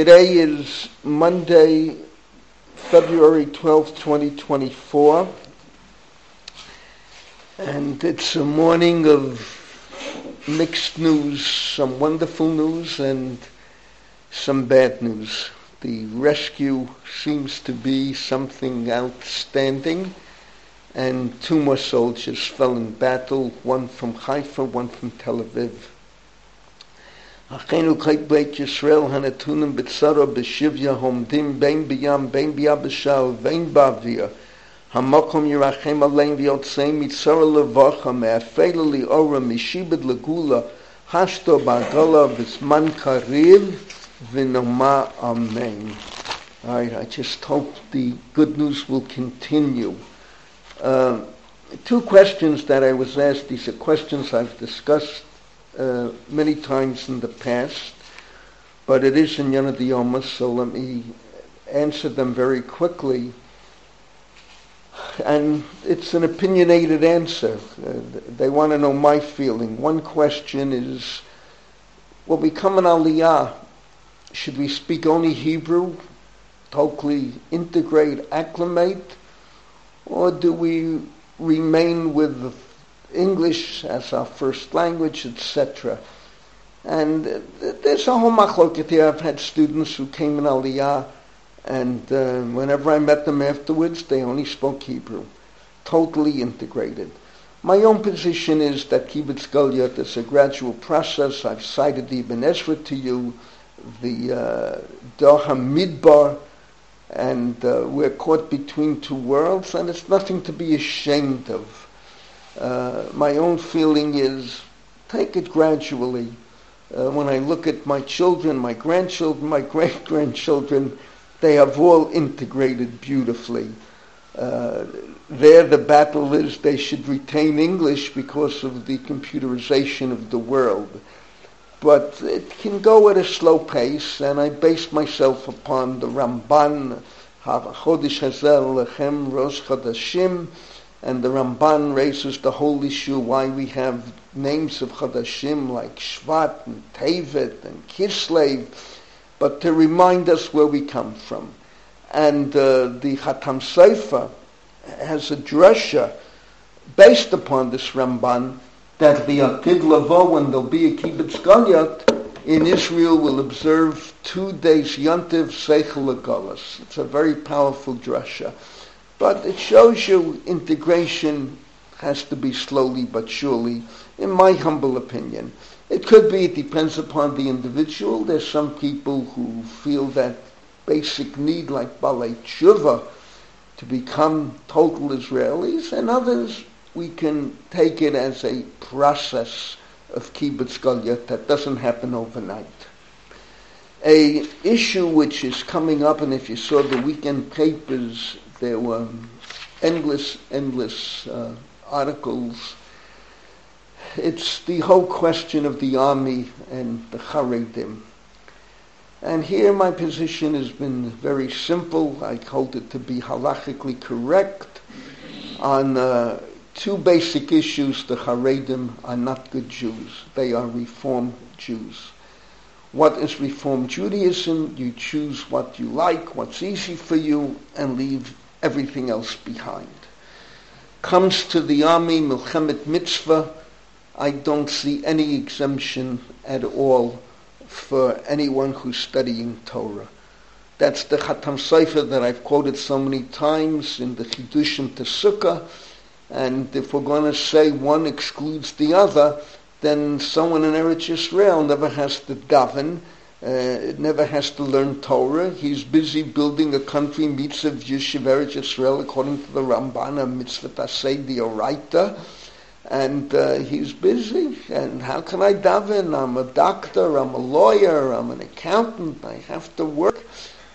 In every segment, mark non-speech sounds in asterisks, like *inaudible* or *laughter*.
Today is Monday, February 12th, 2024, and it's a morning of mixed news, some wonderful news and some bad news. The rescue seems to be something outstanding, and two more soldiers fell in battle, one from Haifa, one from Tel Aviv. אחינו חי בית ישראל הנתונים בצרה בשביה עומדים בין בים בין ביבשה ובין באוויר המקום ירחם עליהם ויוצא מצרה לבוכה מאפלה לאורה משיבד לגולה השתו בעגלה בזמן קריב ונאמר אמן. Alright, I just hope the good news will continue. Uh, two questions that I was asked, these are questions I've discussed uh, many times in the past, but it is in Yana Diyoma, so let me answer them very quickly. And it's an opinionated answer. Uh, they want to know my feeling. One question is, will we come in Aliyah, should we speak only Hebrew, totally integrate, acclimate, or do we remain with the English as our first language, etc. And there's a whole machloket here. I've had students who came in Aliyah, and uh, whenever I met them afterwards, they only spoke Hebrew, totally integrated. My own position is that Kibbutz Galyat is a gradual process. I've cited the Ibn Ezra to you, the uh, Dor HaMidbar, and uh, we're caught between two worlds, and it's nothing to be ashamed of. Uh, my own feeling is take it gradually. Uh, when I look at my children, my grandchildren, my *laughs* great grandchildren, they have all integrated beautifully. Uh, there, the battle is they should retain English because of the computerization of the world. But it can go at a slow pace, and I base myself upon the Ramban, Chodesh Hazel Lechem Rosh Chodashim, and the Ramban raises the whole issue why we have names of Chadashim like Shvat and Tevet and Kislev, but to remind us where we come from. And uh, the Chatam Sofer has a drasha based upon this Ramban that the atid lavo, when there'll be a Kibbutz Galyat, in Israel will observe two days Yantiv Seichel. It's a very powerful drasha. But it shows you integration has to be slowly but surely, in my humble opinion. It could be, it depends upon the individual. There's some people who feel that basic need, like Balei Tshuva, to become total Israelis, and others we can take it as a process of kibbutz galyat that doesn't happen overnight. A issue which is coming up, and if you saw the weekend papers there were endless, endless uh, articles. It's the whole question of the army and the Haredim. And here my position has been very simple. I hold it to be halachically correct. On uh, two basic issues, the Haredim are not good Jews. They are Reform Jews. What is Reform Judaism? You choose what you like, what's easy for you, and leave everything else behind. Comes to the army, Milchemet Mitzvah, I don't see any exemption at all for anyone who's studying Torah. That's the Chatam Sofer that I've quoted so many times in the Chidushim to Sukkah. And if we're going to say one excludes the other, then someone in Eretz Yisrael never has to daven uh, never has to learn Torah. He's busy building a country, mitzvah Yishuv Eretz Yisrael, according to the Ramban, a mitzvah tasei dioraita. And uh, he's busy. And how can I daven? I'm a doctor, I'm a lawyer, I'm an accountant, I have to work.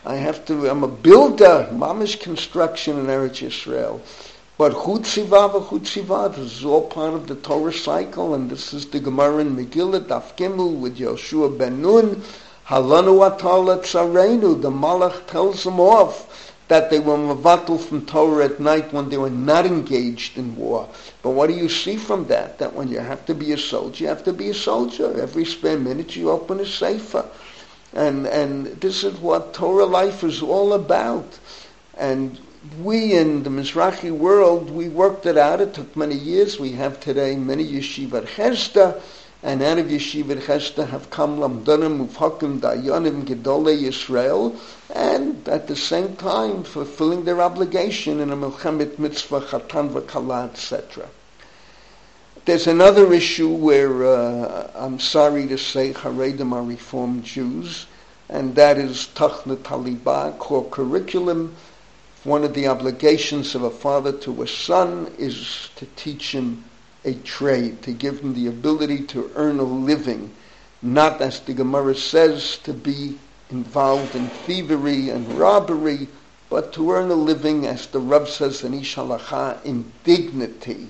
I have to, I'm a builder, mamish construction in Eretz Yisrael. But Chutziva v'Chutziva, this is all part of the Torah cycle, and this is the Gemara in Megillah, Daf Gimel, with Yoshua ben Nun, Halanu atala tzarenu. The Malach tells them off that they were mavatul from Torah at night when they were not engaged in war. But what do you see from that? That when you have to be a soldier, you have to be a soldier. Every spare minute you open a sefer. And, and this is what Torah life is all about. And we in the Mizrahi world, we worked it out. It took many years. We have today many yeshiva hesder, and out of yeshivat hesder have come lamdanim ufhakim dayanim gedolei Yisrael, and at the same time fulfilling their obligation in a milchemet mitzvah chatan v'kala, etc. There's another issue where uh, I'm sorry to say Haredim are Reformed Jews, and that is Tachna Talibah, core curriculum. One of the obligations of a father to a son is to teach him a trade, to give him the ability to earn a living, not, as the Gemara says, to be involved in thievery and robbery, but to earn a living, as the Rav says in Ish HaHalacha, in dignity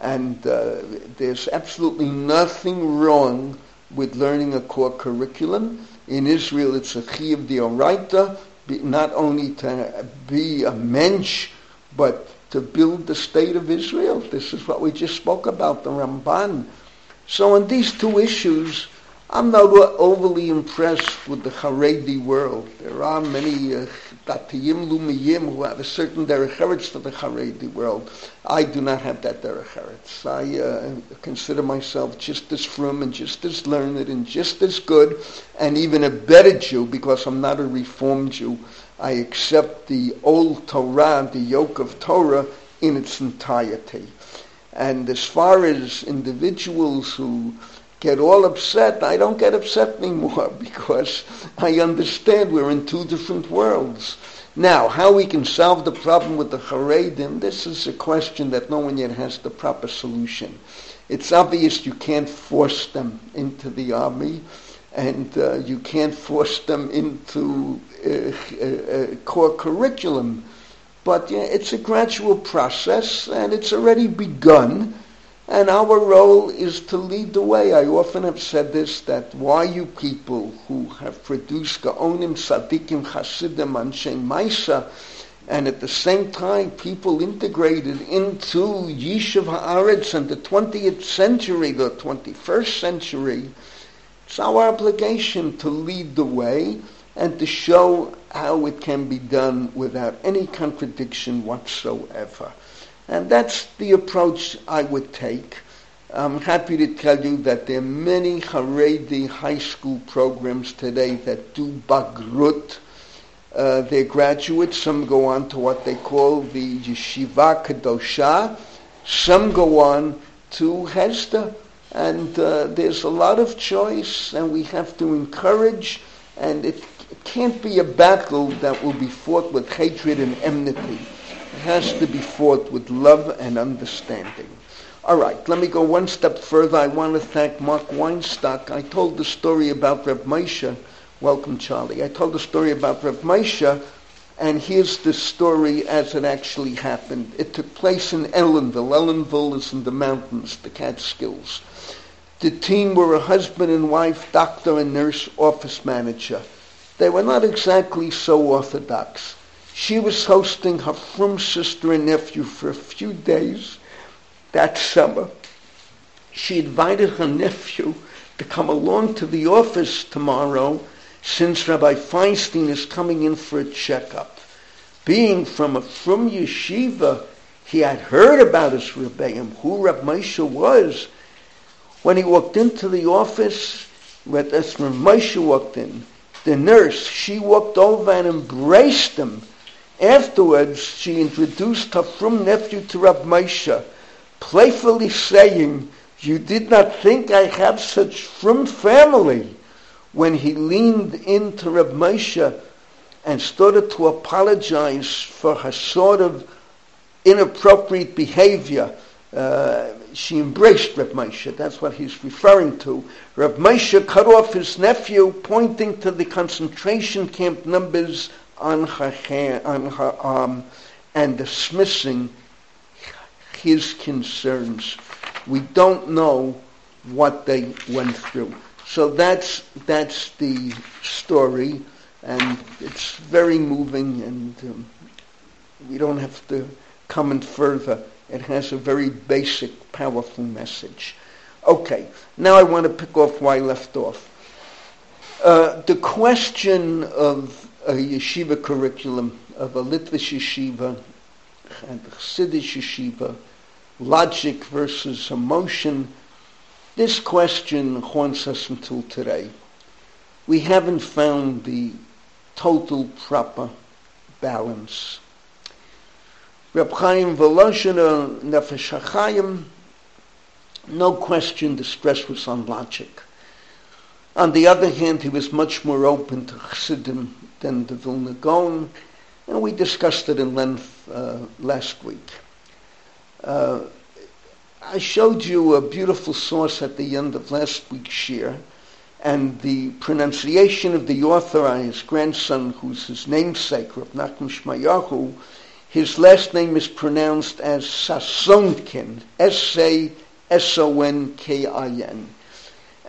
and uh, there's absolutely nothing wrong with learning a core curriculum. In Israel, it's a chiyuv dioraita, not only to be a mensch, but to build the state of Israel. This is what we just spoke about, the Ramban. So on these two issues, I'm not overly impressed with the Haredi world. There are many uh, Datiyim Leumiyim who have a certain derech eretz for the Haredi world. I do not have that derech eretz. I uh, consider myself just as frum and just as learned and just as good and even a better Jew because I'm not a Reformed Jew. I accept the old Torah, the yoke of Torah in its entirety. And as far as individuals who get all upset. I don't get upset anymore *laughs* because I understand we're in two different worlds. Now, how we can solve the problem with the Haredim, this is a question that no one yet has the proper solution. It's obvious you can't force them into the army, and uh, you can't force them into core curriculum. But yeah, it's a gradual process, and it's already begun. And our role is to lead the way. I often have said this, that why you people who have produced Gaonim, Sadikim, Hasidim, Anshe Maisa, and at the same time people integrated into Yishuv Haaretz in the 20th century, the 21st century, it's our obligation to lead the way and to show how it can be done without any contradiction whatsoever. And that's the approach I would take. I'm happy to tell you that there are many Haredi high school programs today that do Bagrut. Uh, they're graduates. Some go on to what they call the Yeshiva Kadosha. Some go on to Hesder. And uh, there's a lot of choice, and we have to encourage, and it, it can't be a battle that will be fought with hatred and enmity It has to be fought with love and understanding. All right, let me go one step further. I want to thank Mark Weinstock. I told the story about Reb Moshe. Welcome, Charlie. I told the story about Reb Moshe, and here's the story as it actually happened. It took place in Ellenville. Ellenville is in the mountains, the Catskills. The team were a husband and wife, doctor and nurse, office manager. They were not exactly so orthodox. She was hosting her frum sister and nephew for a few days that summer. She invited her nephew to come along to the office tomorrow since Rabbi Feinstein is coming in for a checkup. Being from a frum yeshiva, he had heard about his Rebbeim, who Reb Moshe was. When he walked into the office, as Reb Moshe walked in, the nurse, she walked over and embraced him Afterwards, she introduced her frum nephew to Rab Moshe, playfully saying, You did not think I have such frum family. When he leaned into Rab Moshe and started to apologize for her sort of inappropriate behavior, uh, she embraced Reb Moshe. That's what he's referring to. Reb Moshe cut off his nephew, pointing to the concentration camp numbers on her on her arm, and dismissing his concerns. We don't know what they went through. So that's that's the story, and it's very moving, and um, we don't have to comment further. It has a very basic, powerful message. Okay, now I want to pick off where I left off. Uh, the question of a yeshiva curriculum, of a Litvish yeshiva and a Chassidish yeshiva, logic versus emotion, this question haunts us until today. We haven't found the total proper balance. Reb Chaim Volozhin, Nefesh no question the stress was on logic. On the other hand, he was much more open to Chassidim than the Vilna Gaon, and we discussed it in length uh, last week. Uh, I showed you a beautiful source at the end of last week's shir, and the pronunciation of the author, on his grandson, who's his namesake, Rav Nachman Shmayahu, his last name is pronounced as Sasonkin, S-A-S-O-N-K-I-N.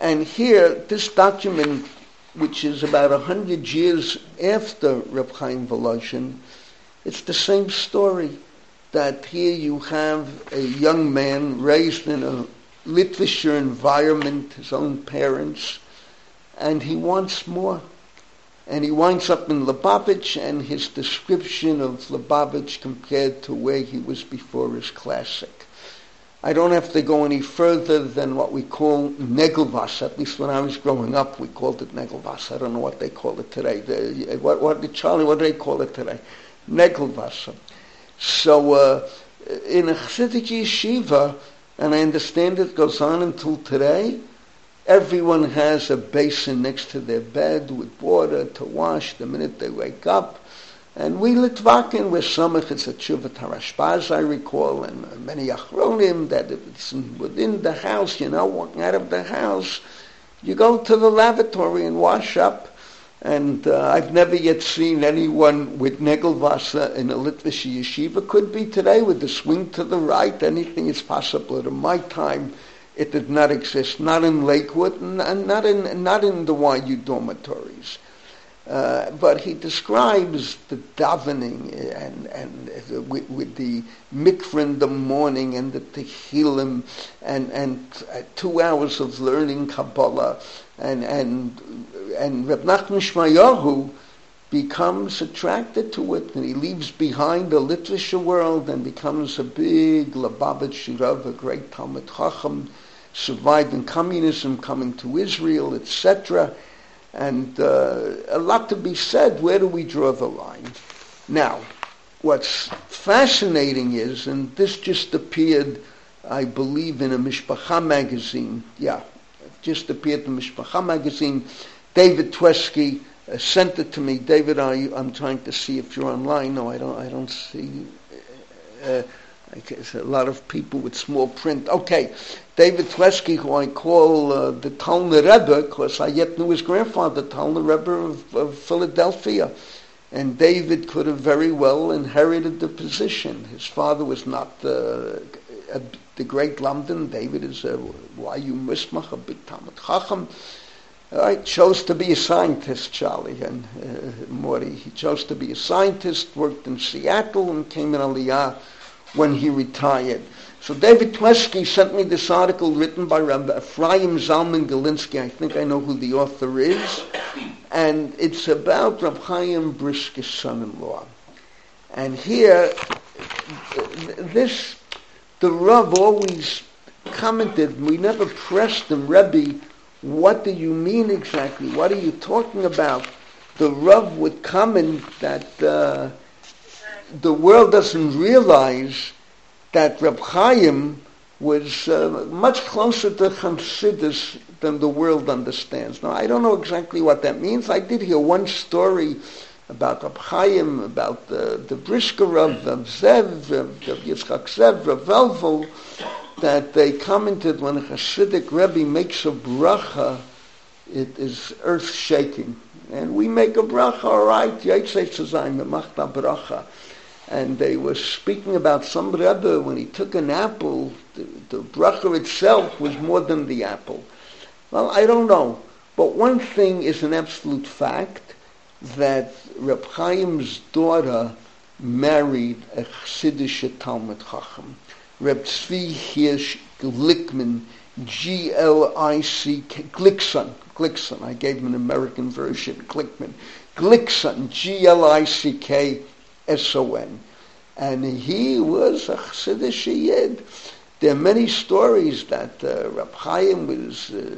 And here, this document, which is about a hundred years after Reb Chaim Volozhin, it's the same story. That here you have a young man raised in a Litvisher environment, his own parents, and he wants more. And he winds up in Lubavitch, and his description of Lubavitch compared to where he was before is classic. I don't have to go any further than what we call Negelvass. At least when I was growing up, we called it Negelvass. I don't know what they call it today. The, what, what, Charlie, what do they call it today? Negelvass. So uh, in a Chassidic yeshiva, and I understand it goes on until today, Everyone has a basin next to their bed with water to wash the minute they wake up. And we Litvakin, we're samach, it's a tshuva tarashbaz, I recall, and many achronim, that if it's within the house, you know, walking out of the house, you go to the lavatory and wash up. And uh, I've never yet seen anyone with Negelvasa in a Litvish yeshiva. Could be today with the swing to the right. Anything is possible. At my time, it did not exist, not in Lakewood, and not in, not in the YU dormitories. Uh, but he describes the davening and, and with, with, the mikvah in the morning and the tehillim and, and uh, two hours of learning Kabbalah and, and, and Reb Nachman Shmayahu becomes attracted to it and he leaves behind the literature world and becomes a big Lubavitch Rav, a great Talmud Chacham surviving communism, coming to Israel, etc. And uh, a lot to be said. Where do we draw the line? Now, what's fascinating is, and this just appeared, I believe, in a Mishpacha magazine. Yeah, just appeared in Mishpacha magazine. David Twersky uh, sent it to me. David, I, am trying to see if you're online. No, I don't. I don't see. Uh, guess a lot of people with small print. Okay, David Twersky, who I call uh, the Talmud Rebbe, because I yet knew his grandfather, Talmud Rebbe of, of, Philadelphia. And David could have very well inherited the position. His father was not uh, the great lamdan. David is a YU Mismach, a big Talmud Chacham. I chose to be a scientist, Charlie and uh, Morty. He chose to be a scientist, worked in Seattle, and came in Aliyah when he retired. So David Twersky sent me this article written by Rabbi Ephraim Zalman Galinsky. I think I know who the author is. And it's about Rabbi Chaim Brisker's son-in-law. And here, this, the Rav always commented, we never pressed him, Rebbe, what do you mean exactly? What are you talking about? The Rav would comment that uh, the world doesn't realize that Reb Chaim was uh, much closer to Chassidus than the world understands. Now, I don't know exactly what that means. I did hear one story about Reb Chaim, about the, the Brisker of, Zev, of, of Yitzchak Zev, of Velvel, that they commented when a Hasidic Rebbe makes a bracha, it is earth-shaking. And we make a bracha, all right, Yitzchak Zayim, bracha and they were speaking about some Rebbe when he took an apple, the, the bracha itself was more than the apple. Well, I don't know. But one thing is an absolute fact, that Reb Chaim's daughter married a Chassidish Talmud Chacham. Reb Tzvi Hirsch Glickman G-L-I-C-K, Glickson, Glickson, I gave him an American version, Glickman, Glickson, G-L-I-C-K-S-O-N. And he was a Chassidish Yid. There are many stories that uh, Rab Chaim was, uh,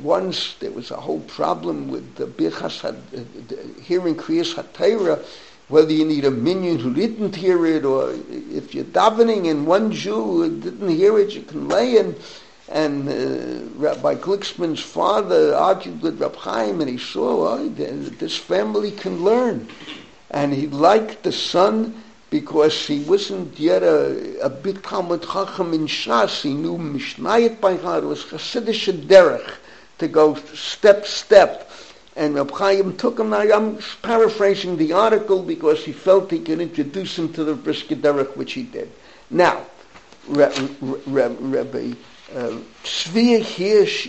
once there was a whole problem with the Birchas, uh, hearing Kriyas HaTorah, whether you need a minyan who didn't hear it, or if you're davening and one Jew who didn't hear it, you can lay in. And uh, Rabbi Glicksman's father argued with Rab Chaim, and he saw oh, this family can learn. And he liked the son because he wasn't yet a, a big Talmud Chacham in Shas. He knew Mishnayot by heart. It was Chassidish derech to go step, step. And Rab Chaim took him. I'm paraphrasing the article because he felt he could introduce him to the Brisker derech, which he did. Now, Rabbi uh, Tzvi Hirsch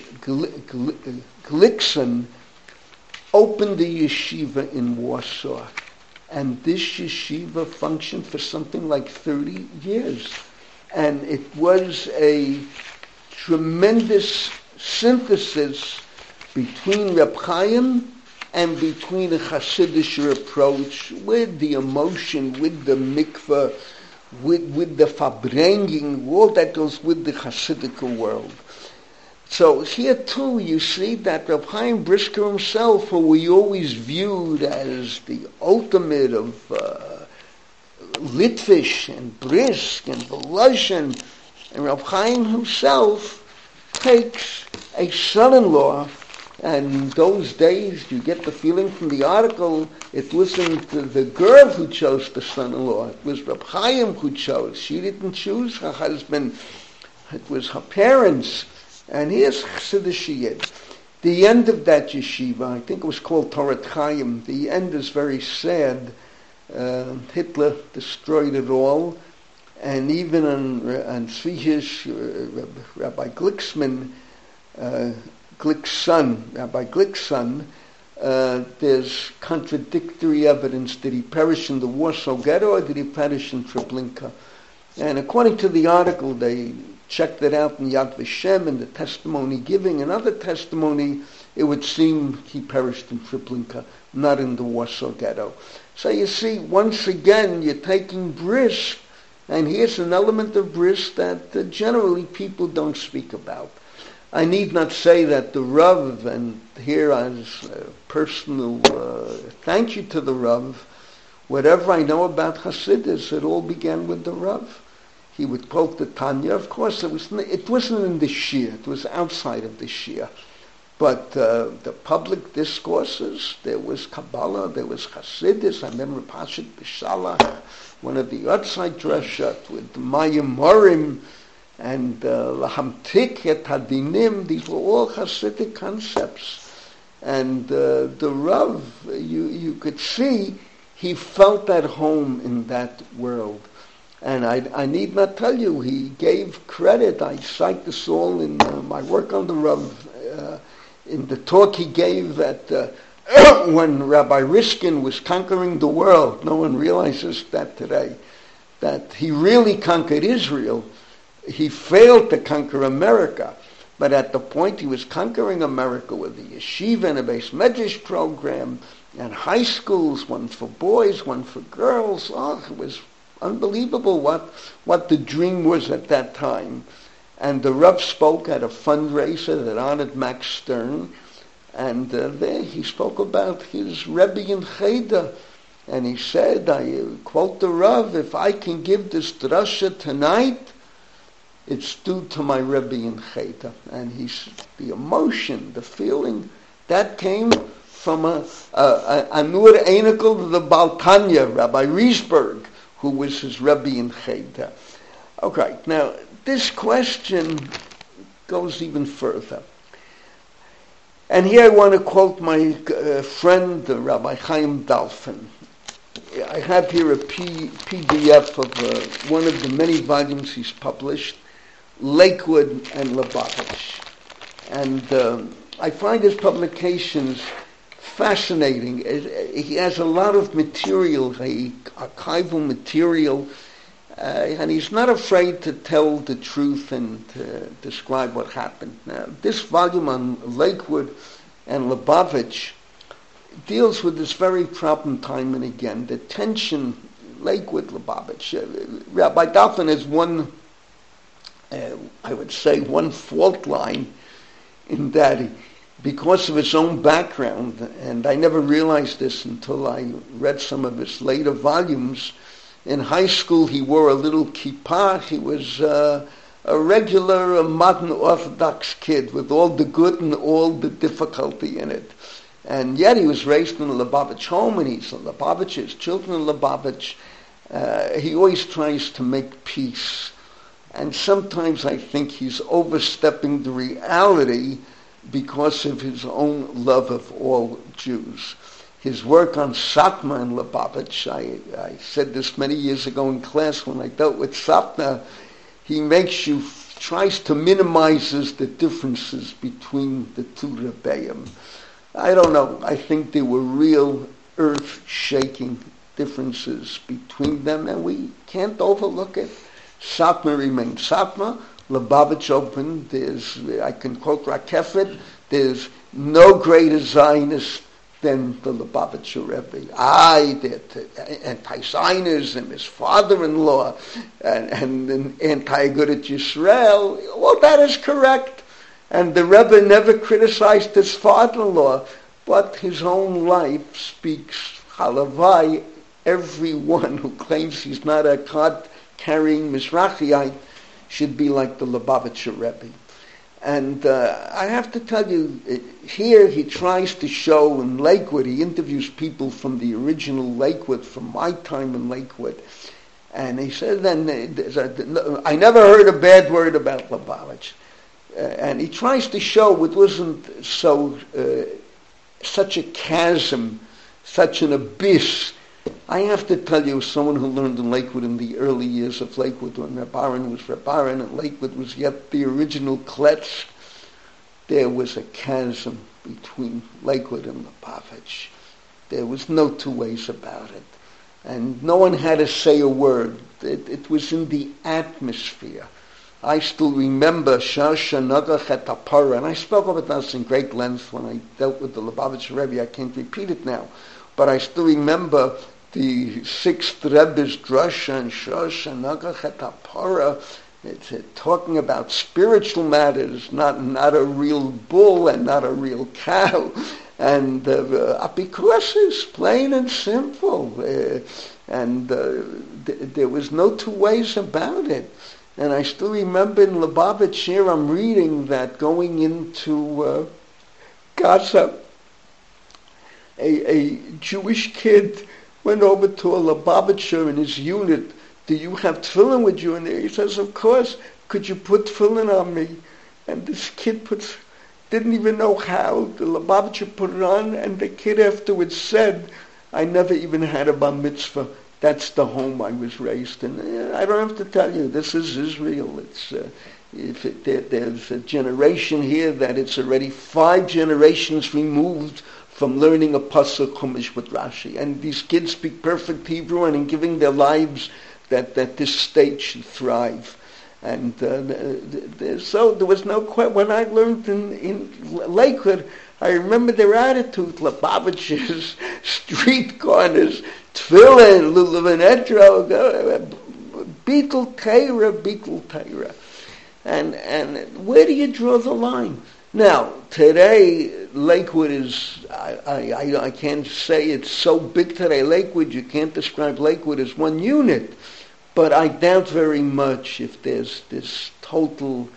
Glickson opened the yeshiva in Warsaw. And this yeshiva functioned for something like 30 years. And it was a tremendous synthesis between Reb Chaim and between a Hasidic approach with the emotion, with the mikveh, with, with the farbrengen, all that goes with the Hasidic world. So here too, you see that Reb Chaim Brisker himself, who we always viewed as the ultimate of uh, Litvish and Brisk and Volozhin, and Reb Chaim himself takes a son-in-law, and those days you get the feeling from the article, it wasn't the girl who chose the son-in-law, it was Reb Chaim who chose. She didn't choose her husband, it was her parents and here's Chassidish Yid. The end of that yeshiva, I think it was called Torat Chaim, the end is very sad. Uh, Hitler destroyed it all. And even on, on Tzvihish, uh, Rabbi Glicksman, uh, Glick's son, Rabbi Glick's son, uh, there's contradictory evidence. Did he perish in the Warsaw Ghetto or did he perish in Treblinka? And according to the article, they checked it out in Yad Vashem and the testimony giving, another testimony, it would seem he perished in Treblinka, not in the Warsaw Ghetto. So you see, once again, you're taking brisk, and here's an element of brisk that uh, generally people don't speak about. I need not say that the Rav, and here as a personal uh, thank you to the Rav, whatever I know about Hasidus, it all began with the Rav he would quote the Tanya. Of course, it, was, it wasn't in the Shia, it was outside of the Shia. But uh, the public discourses, there was Kabbalah, there was Hasidus. I remember Parshat Beshalach, one of the outside Dreshat with Mayim Morim and uh, Lahamtik et Hadinim. These were all Hasidic concepts. And uh, the Rav, you, you could see, he felt at home in that world. And I, I, need not tell you, he gave credit. I cite this all in uh, my work on the Rav, uh, in the talk he gave at uh, *coughs* when Rabbi Riskin was conquering the world. No one realizes that today, that he really conquered Israel. He failed to conquer America. But at the point he was conquering America with the yeshiva and a beis medrash program and high schools, one for boys, one for girls, oh, it was Unbelievable what, what the dream was at that time. And the Rav spoke at a fundraiser that honored Max Stern. And uh, there he spoke about his Rebbe in Cheder. And he said, I quote the Rav, if I can give this drasha tonight, it's due to my Rebbe in Cheder. And he's, the emotion, the feeling, that came from a, a, a, a Nur the Baltanya, Rabbi Riesberg, who was his Rebbe in Cheder. Okay, now this question goes even further. And here I want to quote my uh, friend, uh, Rabbi Chaim Dalfin. I have here a P- PDF of uh, one of the many volumes he's published, Lakewood and Lubavitch. And um, I find his publications fascinating. He has a lot of material, archival material, Uh, and he's not afraid to tell the truth and to describe what happened. Now, this volume on Lakewood and Lubavitch deals with this very problem time and again, the tension, Lakewood, Lubavitch. Uh, Rabbi Goffin has one, uh, I would say, one fault line in that he, because of his own background, and I never realized this until I read some of his later volumes, in high school, he wore a little kippah. He was uh, a regular modern Orthodox kid with all the good and all the difficulty in it. And yet he was raised in a Lubavitch home, and he's a Lubavitch, his children in Lubavitch. Uh, he always tries to make peace. And sometimes I think he's overstepping the reality because of his own love of all Jews his work on Satmar and Lubavitch. I, I said this many years ago in class when I dealt with Satmar. He makes you, tries to minimizes the differences between the two Rebbeim. I don't know. I think there were real earth-shaking differences between them, and we can't overlook it. Satmar remains Satmar. Lubavitch opened. There's, I can quote Rakefet, there's no greater Zionist than the Lubavitcher Rebbe. I, the anti-Zionism, his father-in-law, and, and anti-good at Yisrael, well, that is correct. And the Rebbe never criticized his father-in-law, but his own life speaks halavai. Everyone who claims he's not a card-carrying Mizrahiite should be like the Lubavitcher Rebbe. And uh, I have to tell you, here he tries to show in Lakewood, he interviews people from the original Lakewood, from my time in Lakewood. And he said, then, uh, I never heard a bad word about Lubavitch. Uh, and he tries to show it wasn't so, uh, such a chasm, such an abyss I have to tell you, someone who learned in Lakewood in the early years of Lakewood, when Rabaran was Rabaran and Lakewood was yet the original Kletz, there was a chasm between Lakewood and Lubavitch. There was no two ways about it. And no one had to say a word. It, it was in the atmosphere. I still remember Shasha Nagach and I spoke about this in great length when I dealt with the Lubavitch Rebbe. I can't repeat it now. But I still remember the sixth Rebbe's drasha and shosh and nagachet It's talking about spiritual matters, not not a real bull and not a real cow, and uh, it's plain and simple, uh, and uh, th- there was no two ways about it. And I still remember in Lubavitch here, I'm reading that going into uh, Gaza, a, a Jewish kid went over to a Lubavitcher in his unit. Do you have tefillin with you in there? He says, of course. Could you put tefillin on me? And this kid puts, didn't even know how. The Lubavitcher put it on, and the kid afterwards said, I never even had a bar mitzvah. That's the home I was raised in. I don't have to tell you, this is Israel. It's, uh, if it, there, there's a generation here that it's already five generations removed from learning a pasuk chumash with Rashi. And these kids speak perfect Hebrew and in giving their lives that, that this state should thrive. And uh, so there was no question. When I learned in, in Lakewood, I remember their attitude, Lubavitch's, *laughs* street corners, tefillin, lulavanetro, bittul Torah, bittul Torah. And, and where do you draw the line? Now, today, Lakewood is, I, I, I can't say it's so big today. Lakewood, you can't describe Lakewood as one unit. But I doubt very much if there's this total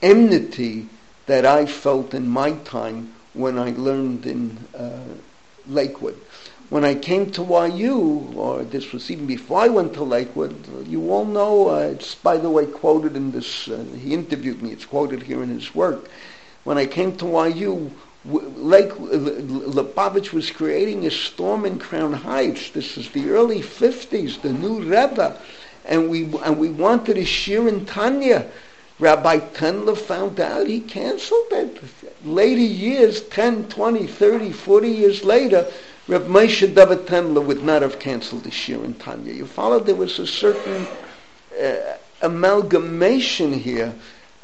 enmity that I felt in my time when I learned in uh, Lakewood. When I came to YU, or this was even before I went to Lakewood, you all know, uh, it's by the way quoted in this, uh, he interviewed me, it's quoted here in his work when I came to YU, Lake Lubavitch was creating a storm in Crown Heights. This is the early 50s, the new Rebbe. And we, and we wanted a shir in Tanya. Rabbi Tendler found out, he canceled it. Later years, 10, 20, 30, 40 years later, Reb Moshe David Tendler would not have canceled the shir in Tanya. You follow? There was a certain uh, amalgamation here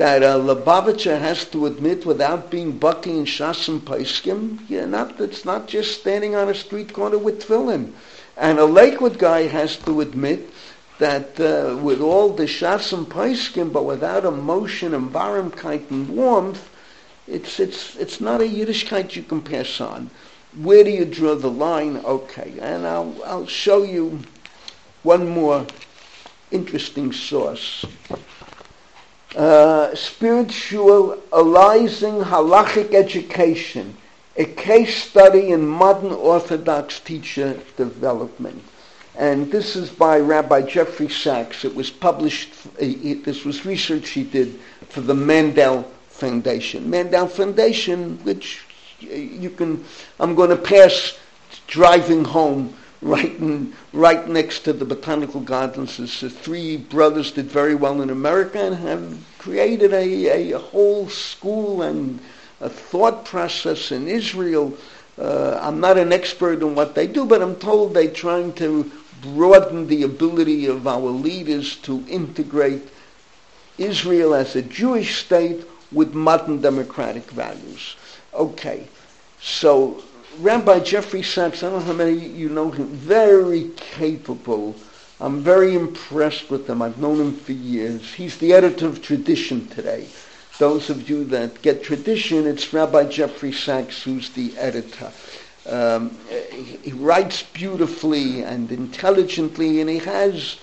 that a Lubavitcher has to admit without being Bucky and Shas and Paiskim, yeah, not, it's not just standing on a street corner with tefillin. And a Lakewood guy has to admit that uh, with all the Shas and Paiskim, but without emotion and baramkeit and warmth, it's, it's, it's not a Yiddishkeit you can pass on. Where do you draw the line? Okay, and I'll, I'll show you one more interesting source. Uh, spiritualizing halachic education, a case study in modern Orthodox teacher development. And this is by Rabbi Jeffrey Saks. It was published, it, this was research he did for the Mandel Foundation. Mandel Foundation, which you can, I'm going to pass driving home right in, right next to the botanical gardens. The three brothers did very well in America and have created a, a, whole school and a thought process in Israel. Uh, I'm not an expert in what they do, but I'm told they're trying to broaden the ability of our leaders to integrate Israel as a Jewish state with modern democratic values. Okay, so Rabbi Jeffrey Saks, I don't know how many you know him, very capable. I'm very impressed with him. I've known him for years. He's the editor of Tradition today. Those of you that get Tradition, it's Rabbi Jeffrey Saks who's the editor. Um, he, writes beautifully and intelligently, and he has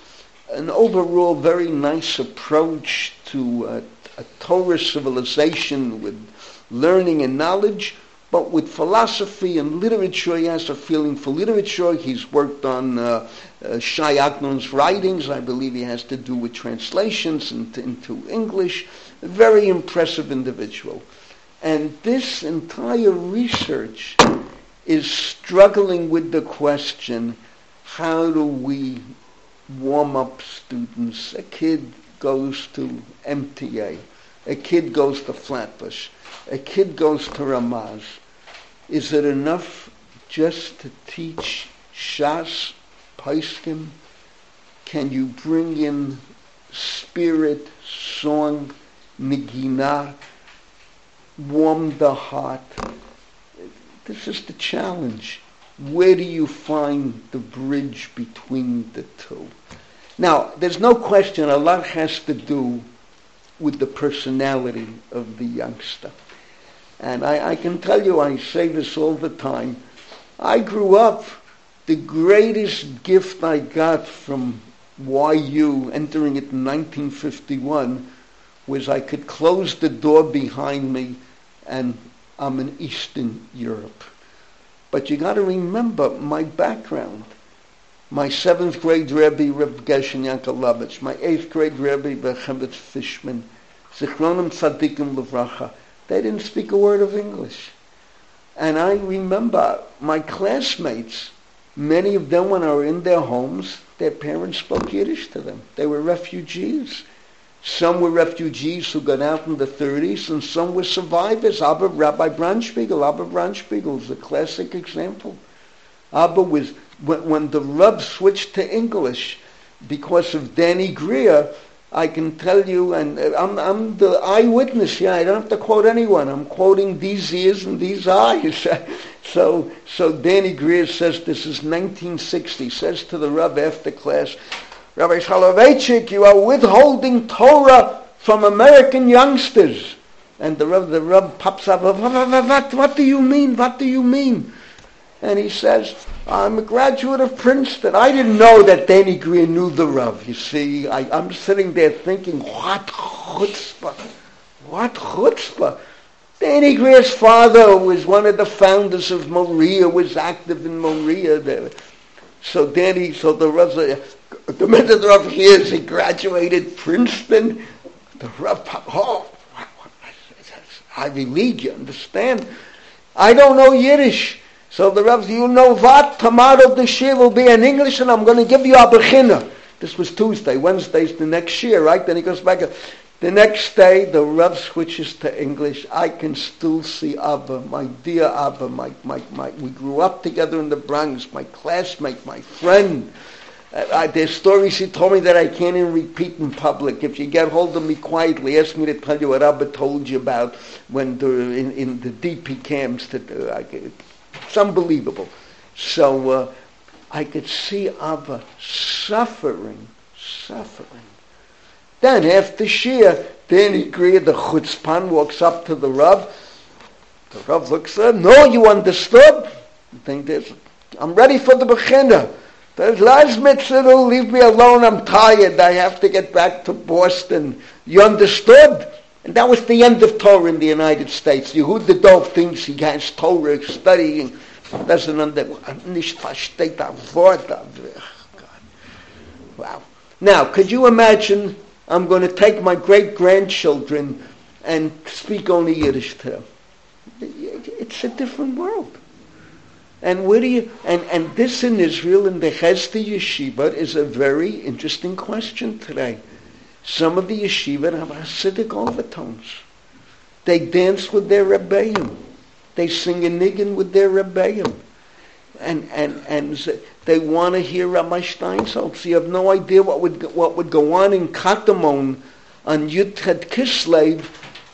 an overall very nice approach to a Torah civilization with learning and knowledge but with philosophy and literature, he has a feeling for literature. He's worked on uh, uh, Shai Agnon's writings. I believe he has to do with translations into, into English. A very impressive individual. And this entire research is struggling with the question, how do we warm up students? A kid goes to MTA. A kid goes to Flatbush. A kid goes to Ramaz. Is it enough just to teach Shas, Paiskim? Can you bring in spirit, song, Nigina, warm the heart? This is the challenge. Where do you find the bridge between the two? Now, there's no question a lot has to do with the personality of the youngster. And I, I can tell you, I say this all the time. I grew up, the greatest gift I got from YU entering it in 1951 was I could close the door behind me and I'm in Eastern Europe. But you got to remember my background. My seventh grade Rebbe, Reb Gershon Yankelovich. My eighth grade Rebbe, Bechemet Fishman. Zichronim Tzadikim Levracha. They didn't speak a word of English. And I remember my classmates, many of them when I were in their homes, their parents spoke Yiddish to them. They were refugees. Some were refugees who got out in the 30s, and some were survivors. Abba, Rabbi Brandspiegel, Abba Brandspiegel is a classic example. Abba was, when, when the Rub switched to English because of Danny Greer, I can tell you, and uh, I'm, I'm the eyewitness. Yeah, I don't have to quote anyone. I'm quoting these ears and these eyes. *laughs* so, so Danny Greer says this is 1960. Says to the Rav after class, Rabbi Soloveitchik, you are withholding Torah from American youngsters. And the Rav, the Rav pops up. What, what, what, what do you mean? What do you mean? And he says, I'm a graduate of Princeton. I didn't know that Danny Greer knew the Rav. You see, I, am sitting there thinking, what chutzpah? What chutzpah? Danny Greer's father was one of the founders of Maria, was active in Maria. there. So Danny, so the Rav, uh, the minute the Rav hears he graduated Princeton, the Rav, oh, Ivy League, you understand? I don't know Yiddish. So the Rav, you know what? Tomorrow the shir will be in English and I'm going to give you a bechina. This was Tuesday. Wednesday's the next year, right? Then he goes back. The next day, the Rav switches to English. I can still see Abba, my dear Abba, my, my, my, we grew up together in the Bronx, my classmate, my friend. Uh, there's stories he told me that I can't even repeat in public. If you get hold of me quietly, ask me to tell you what Abba told you about when in, in the DP camps. That uh, it's unbelievable. So uh, I could see Abba suffering, suffering. Then after Shia, then he agreed, the chutzpan walks up to the Rav. The Rav looks at him, no, you understood? I think this, I'm ready for the Bechina. There's last mitzvah, leave me alone, I'm tired, I have to get back to Boston. You understood? And that was the end of Torah in the United States. Yehuda Dov thinks he has Torah studying doesn't under, nicht versteht ein Wort. Wow. Now, could you imagine I'm going to take my great-grandchildren and speak only Yiddish to them? It's a different world. And where do you, and, and this in Israel in the Hesder Yeshiva is a very interesting question today. Some of the yeshiva have Hasidic overtones. They dance with their rebbeim. They sing a niggin with their rebbeim. And, and, and they want to hear Rabbi Steinsaltz. You have no idea what would, what would go on in Katamon on Yudhet Kislev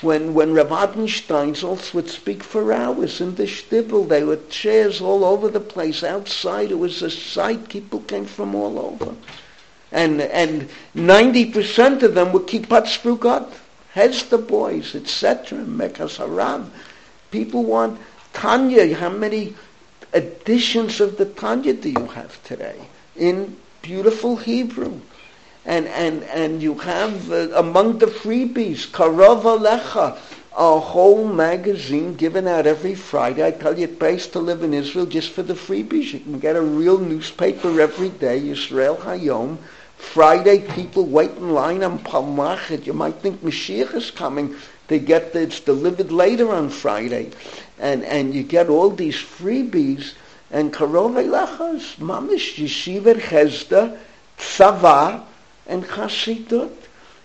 when, when Adin Steinsaltz would speak for hours in the shtivel. There were chairs all over the place. Outside it was a sight. People came from all over. And, and 90% of them were Kippat. Heads the boys, etc. Mekas Haram. People want Tanya. How many editions of the Tanya do you have today in beautiful Hebrew? And, and, and you have uh, among the freebies, Karov Alecha, a whole magazine given out every Friday. I tell you, it pays to live in Israel just for the freebies. You can get a real newspaper every day, Israel Hayom. Friday, people wait in line on Palmachet. You might think Mashiach is coming. They get that it's delivered later on Friday, and and you get all these freebies and karov lachas, mamish yeshiva hesder, tzava, and chasidut,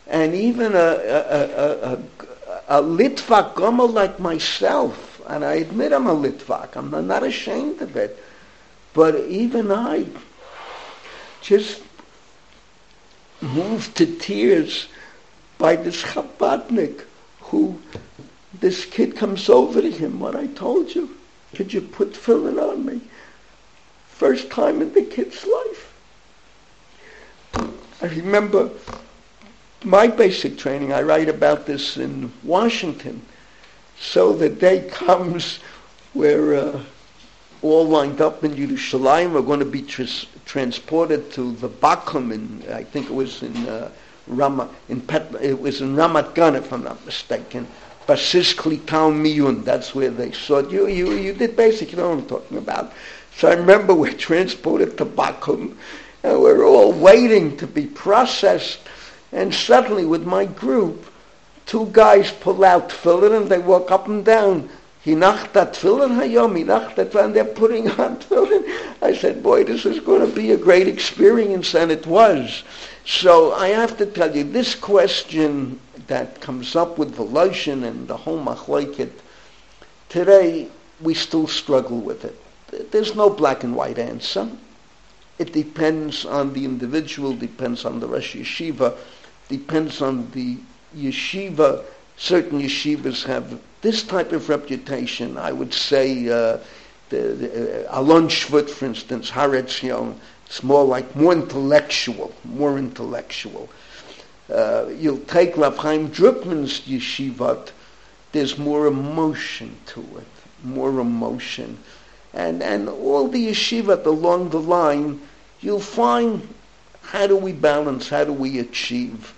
and even a a a, a, a litvak gomer like myself, and I admit I'm a litvak. I'm not ashamed of it, but even I just moved to tears by this Chabadnik who this kid comes over to him, what I told you. Could you put filling on me? First time in the kid's life. I remember my basic training, I write about this in Washington. So the day *laughs* comes where uh, all lined up in Yerushalayim are going to be tr- transported to the Bakum, in, I think it was in uh, Rama, in Pet, it was in Ramat Gan, if I'm not mistaken. Basis Klital Miyun, that's where they saw you. You, you did basic, you know what I'm talking about. So I remember we're transported to Bakum, and we're all waiting to be processed. And suddenly, with my group, two guys pull out tefillin and they walk up and down. Hinach that tefillin hayom, hinach that, and they're putting on tefillin. I said, boy, this is going to be a great experience, and it was. So I have to tell you, this question that comes up with Volozhin and the whole Machlaiket, today we still struggle with it. There's no black and white answer. It depends on the individual, depends on the Rosh Yeshiva, depends on the yeshiva. Certain yeshivas have this type of reputation. I would say uh, the, the, uh, Alon Shvut, for instance, Har Etzion, it's more like more intellectual, more intellectual. Uh, you'll take Rav Chaim Drukman's yeshivat, there's more emotion to it, more emotion. And, and all the yeshivat along the line, you'll find how do we balance, how do we achieve.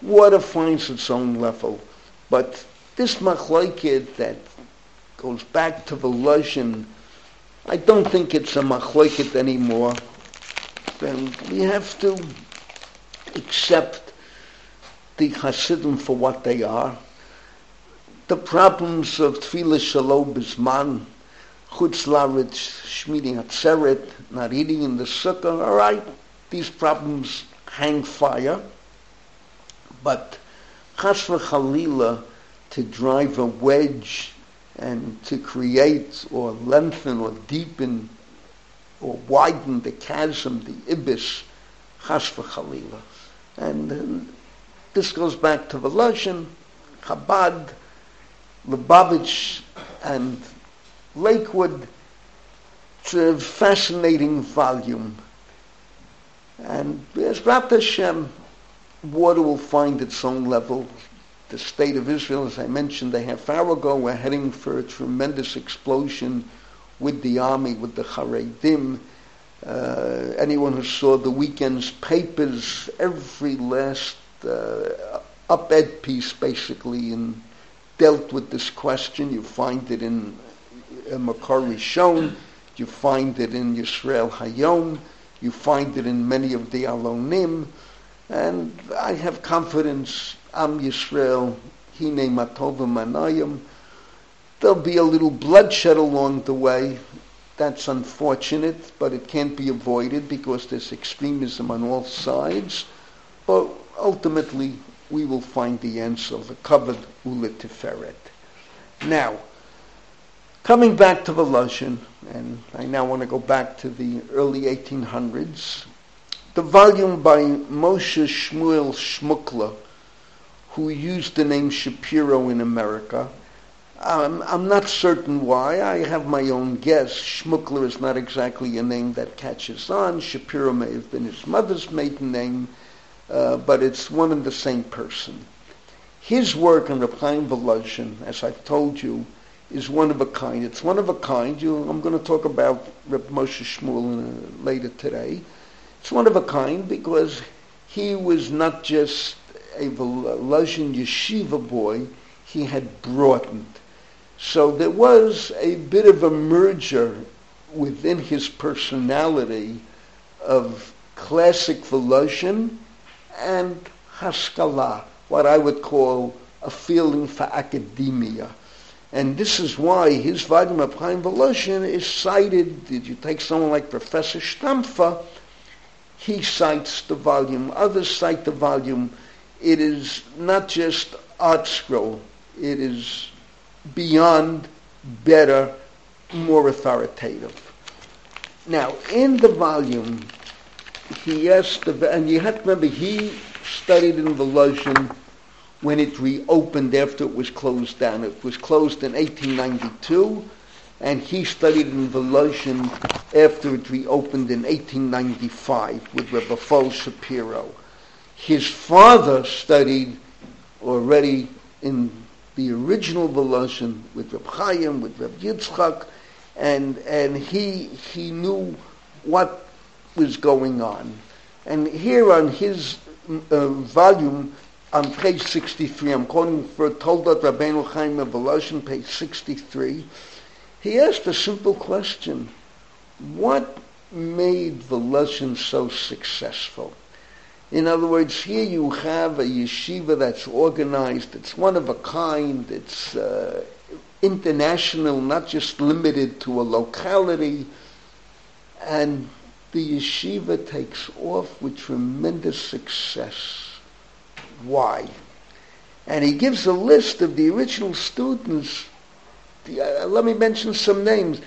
Water finds its own level. But this machloked that goes back to Volozhin, I don't think it's a machloked anymore then we have to accept the Hasidim for what they are. The problems of Tfilah Shalom Bisman, Chutz Laretz, Shmini Atzeret, not eating in the sukkah, all right, these problems hang fire, but Chas Chalila to drive a wedge and to create or lengthen or deepen or widen the chasm, the ibis, Chas v'chalila. And uh, this goes back to Volozhin, Chabad, Lubavitch, and Lakewood. It's a fascinating volume. And Bezrat Hashem, water will find its own level. The state of Israel, as I mentioned a half hour ago, we're heading for a tremendous explosion with the army, with the Haredim. Uh, anyone who saw the weekend's papers, every last uh, op-ed piece basically and dealt with this question. You find it in uh, Makor Rishon, you find it in Yisrael Hayom, you find it in many of the Alonim, and I have confidence, Am Yisrael, Hine Matova Manayim. There'll be a little bloodshed along the way. That's unfortunate, but it can't be avoided because there's extremism on all sides. But ultimately, we will find the answer, the covered Ulit Tiferet. Now, Coming back to Volozhin, and I now want to go back to the early 1800s, the volume by Moshe Shmuel Shmukler, who used the name Shapiro in America. Um, I'm not certain why. I have my own guess. Shmukler is not exactly a name that catches on. Shapiro may have been his mother's maiden name, uh, but it's one and the same person. His work on the Chaim Volozhin, as I've told you, is one of a kind. It's one of a kind. You, I'm going to talk about Reb Moshe Shmuel later today. It's one of a kind because he was not just a Volozhin yeshiva boy, he had broadened. So there was a bit of a merger within his personality of classic Volozhin and Haskalah, what I would call a feeling for academia. And this is why his volume of Chaim is cited. Did you take someone like Professor Stampfer? He cites the volume. Others cite the volume. It is not just ArtScroll. It is beyond better, more authoritative. Now, in the volume, he asked, and you have to remember, he studied in the Volozhin when it reopened after it was closed down. It was closed in 1892, and he studied in Volozhin after it reopened in 1895 with Rebbe Fol Shapiro. His father studied already in the original Volozhin with Reb Chaim, with Reb Yitzchak, and, and he, he knew what was going on. And here on his uh, volume, on page 63, I'm quoting for Toldat Rabbeinu Chaim of Volozhin, page 63, he asked a simple question. What made the lesson so successful? In other words, here you have a yeshiva that's organized, it's one of a kind, it's uh, international, not just limited to a locality, and the yeshiva takes off with tremendous success why. And he gives a list of the original students. Uh, let me mention some names.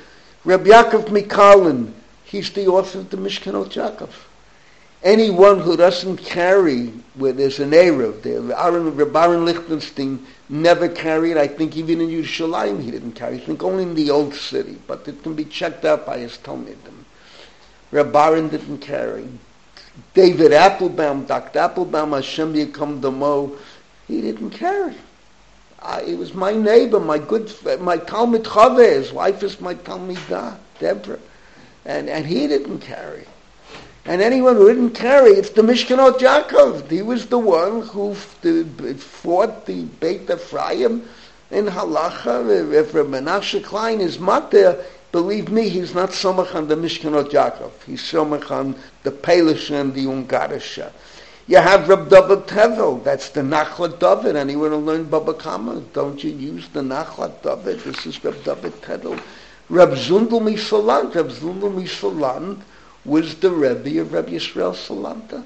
Reb Yaakov MiKarlin, he's the author of the Mishkanot Yaakov. Anyone who doesn't carry where there's an Erev, there, Aaron, Aaron Lichtenstein never carried, I think even in Yerushalayim he didn't carry, I think only in the old city, but it can be checked out by his Talmidim. Reb Aaron didn't carry. David Applebaum, Dr. Applebaum, Hashem Yikom Damo, he didn't carry. Uh, he was my neighbor, my good, my Talmud Chave, his wife is my Talmidah, Deborah. And, and he didn't carry. And anyone who didn't carry, it's the Mishkanot Yaakov. He was the one who fought the Beit Ephraim in Halacha. If a Menashe Klein is not there, Believe me, he's not somach on the Mishkanot Yaakov. He's somach on the Pelish and the Ungarisha. You have Reb David Tevel, that's the Nachlat David. Anyone who learned Baba Kama, don't you use the Nachlat David? This is Reb David Tevel. Reb Zundel Misalant, Reb Zundel Misalant was the Rebbe of Reb Yisrael Salanter.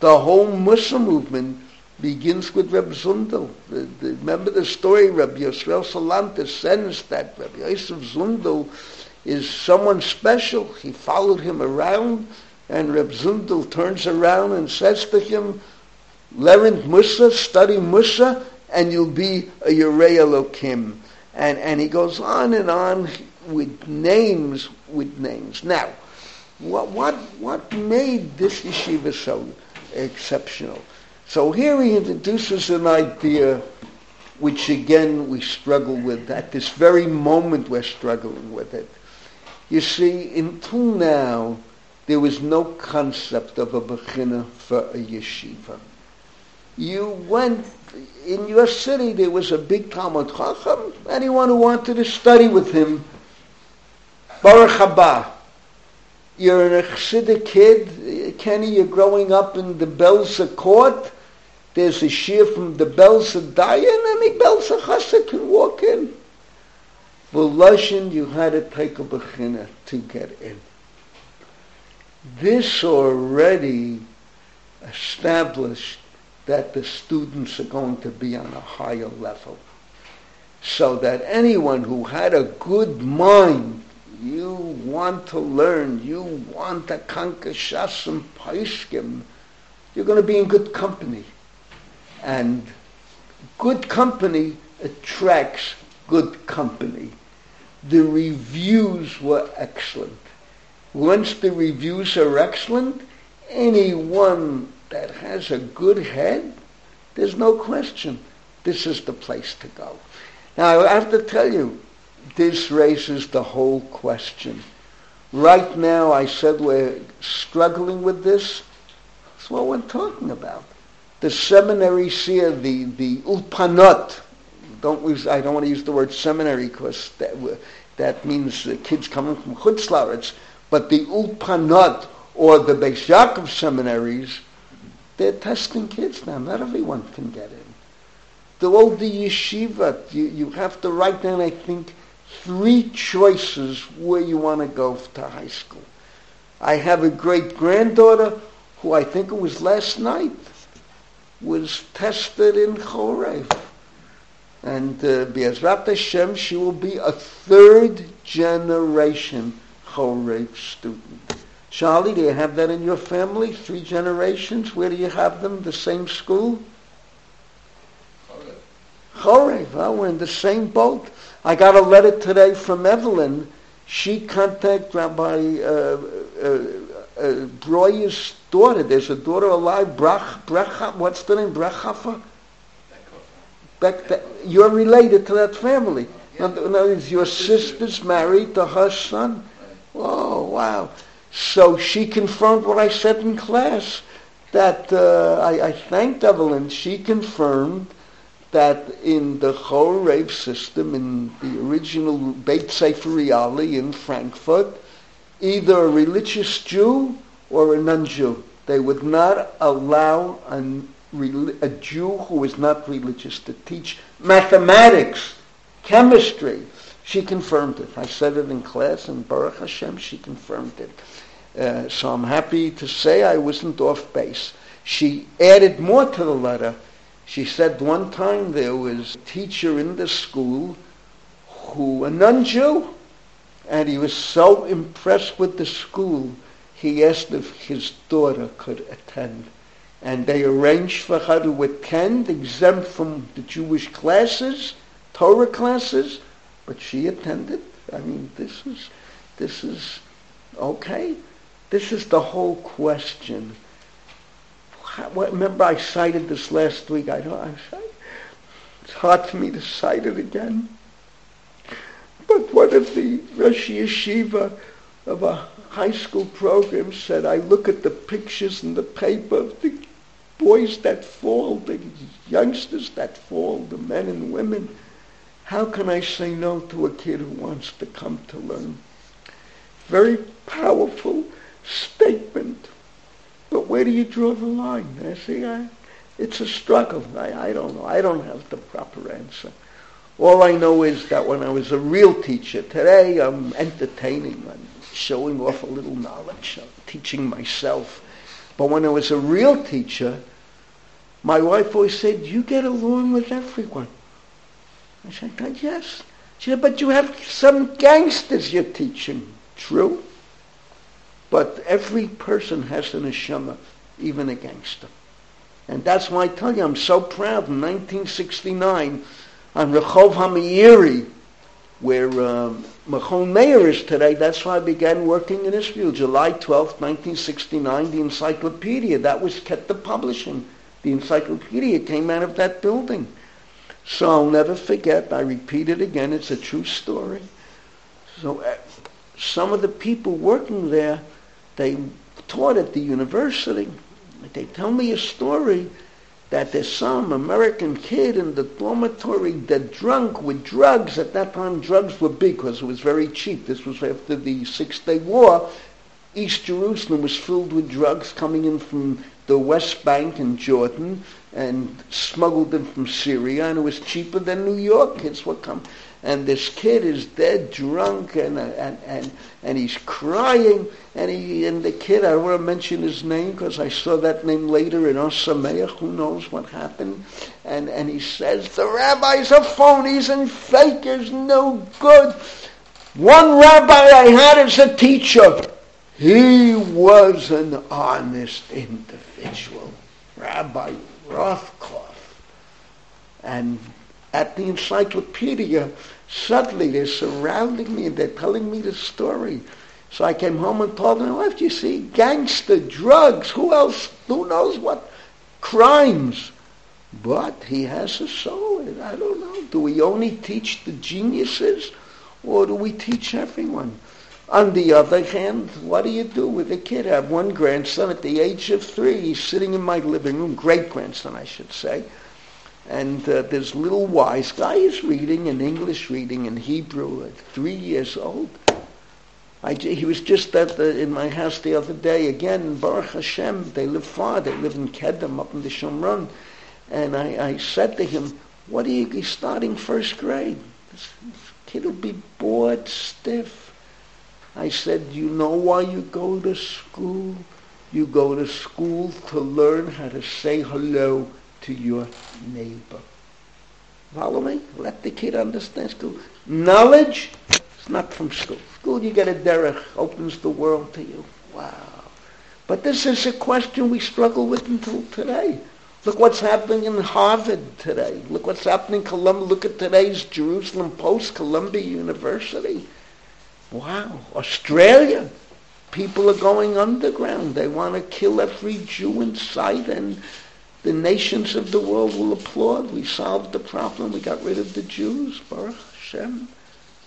The whole Mussar movement begins with Reb Zundel. The, the, remember the story, Reb Yisrael Salanter sends that Reb Yosef Zundel is someone special. He followed him around And Reb Zundel turns around and says to him, Learn Mussar, study Mussar, and you'll be a Elokim. And, and he goes on and on with names, with names. Now, what, what, what made this yeshiva so exceptional? So here he introduces an idea which again we struggle with. At this very moment we're struggling with it. You see, until now, there was no concept of a bechina for a yeshiva. You went, in your city there was a big Talmud Chacham, anyone who wanted to study with him, Baruch haba. You're an Chassidic kid, Kenny, you're growing up in the Belzer court, there's a shiur from the Belzer Dayan, any Belzer Chassid can walk in. For Volozhin, you had to take a bechina to get in. This already established that the students are going to be on a higher level. So that anyone who had a good mind, you want to learn, you want to conquer Shasam Paiskim, you're going to be in good company. And good company attracts good company. The reviews were excellent. Once the reviews are excellent, anyone that has a good head, there's no question this is the place to go. Now, I have to tell you, this raises the whole question. Right now, I said we're struggling with this. That's what we're talking about the seminary here, the, the ulpanot, don't use, I don't want to use the word seminary because that, that means kids coming from Chutzlaritz, but the ulpanot or the Beis Yaakov seminaries, they're testing kids now. Not everyone can get in. The old yeshiva, you, you have to write down, I think, three choices where you want to go to high school. I have a great granddaughter who I think it was last night was tested in Chorev. And uh, Be'ezrat Hashem, she will be a third generation Chorev student. Charlie, do you have that in your family? Three generations? Where do you have them? The same school? Chorev. Well, we're in the same boat. I got a letter today from Evelyn. She contacted Rabbi uh, uh, uh, Breuer's daughter. There's a daughter alive, Brach, Brach, what's the name? Brachafa? Beck, you're related to that family. Yeah. In other words, your sister's married to her son. Oh, wow. So she confirmed what I said in class. That uh, I, I thanked Evelyn. She confirmed that in the Chorev system, in the original Beit Sefer Reali in Frankfurt, either a religious Jew or a non-Jew. They would not allow a, a Jew who is not religious to teach mathematics, chemistry. She confirmed it. I said it in class, and Baruch Hashem, she confirmed it. Uh, so I'm happy to say I wasn't off base. She added more to the letter. She said one time there was a teacher in the school who, a non-Jew, and he was so impressed with the school, he asked if his daughter could attend. And they arranged for her to attend, exempt from the Jewish classes, Torah classes, but she attended. I mean, this is, this is okay. This is the whole question. Remember, I cited this last week. I don't. I, it's hard for me to cite it again. But one of the Rosh Yeshiva of a high school program said, I look at the pictures in the paper of the boys that fall, the youngsters that fall, the men and women. How can I say no to a kid who wants to come to learn? Very powerful statement. But where do you draw the line? I see, I, it's a struggle. I, I don't know. I don't have the proper answer. All I know is that when I was a real teacher, today I'm entertaining, I'm showing off a little knowledge, I'm teaching myself. But when I was a real teacher, my wife always said, you get along with everyone. I said, yes. She said, but you have some gangsters you're teaching. True. But every person has an neshama, even a gangster. And that's why I tell you, I'm so proud. In 1969, on Rehov HaMeiri, where um, Machon Meir is today, that's why I began working in Israel. July 12, 1969, the encyclopedia, that was Keter Publishing. The encyclopedia came out of that building. So I'll never forget, I repeat it again, it's a true story. So uh, some of the people working there, they taught at the university. They tell me a story that there's some American kid in the dormitory that drunk with drugs. At that time, drugs were big because it was very cheap. This was after the Six Day War. East Jerusalem was filled with drugs coming in from the West Bank and Jordan and smuggled them from Syria, and it was cheaper than New York. Kids would come. And this kid is dead drunk and uh, and and, and he's crying and he and the kid I don't want to mention his name because I saw that name later in Ohr Sameach. Who knows what happened? And and he says the rabbis are phonies and fakers no good. One rabbi I had as a teacher he was an honest individual. Rabbi Rothkopf and at the encyclopedia Suddenly they're surrounding me and they're telling me the story. So I came home and told my wife, you see, gangster, drugs, who else, who knows what, crimes. But he has a soul. I don't know. Do we only teach the geniuses or do we teach everyone? On the other hand, what do you do with a kid? I have one grandson at the age of three. He's sitting in my living room, great grandson, I should say. And uh, this little wise guy is reading an English reading in Hebrew at three years old. I, he was just at the, in my house the other day again. Baruch Hashem, they live far. They live in Kedem up in the Shomron. And I, I said to him, what are you, he's starting first grade. This, this kid will be bored stiff. I said, you know why you go to school? You go to school to learn how to say hello to your neighbor. Follow me? Let the kid understand school. Knowledge is not from school. School, you get a derech, opens the world to you. Wow. But this is a question we struggle with until today. Look what's happening in Harvard today. Look what's happening in Columbia. Look at today's Jerusalem Post, Columbia University. Wow. Australia. People are going underground. They want to kill every Jew in sight and the nations of the world will applaud. We solved the problem. We got rid of the Jews. Baruch Hashem.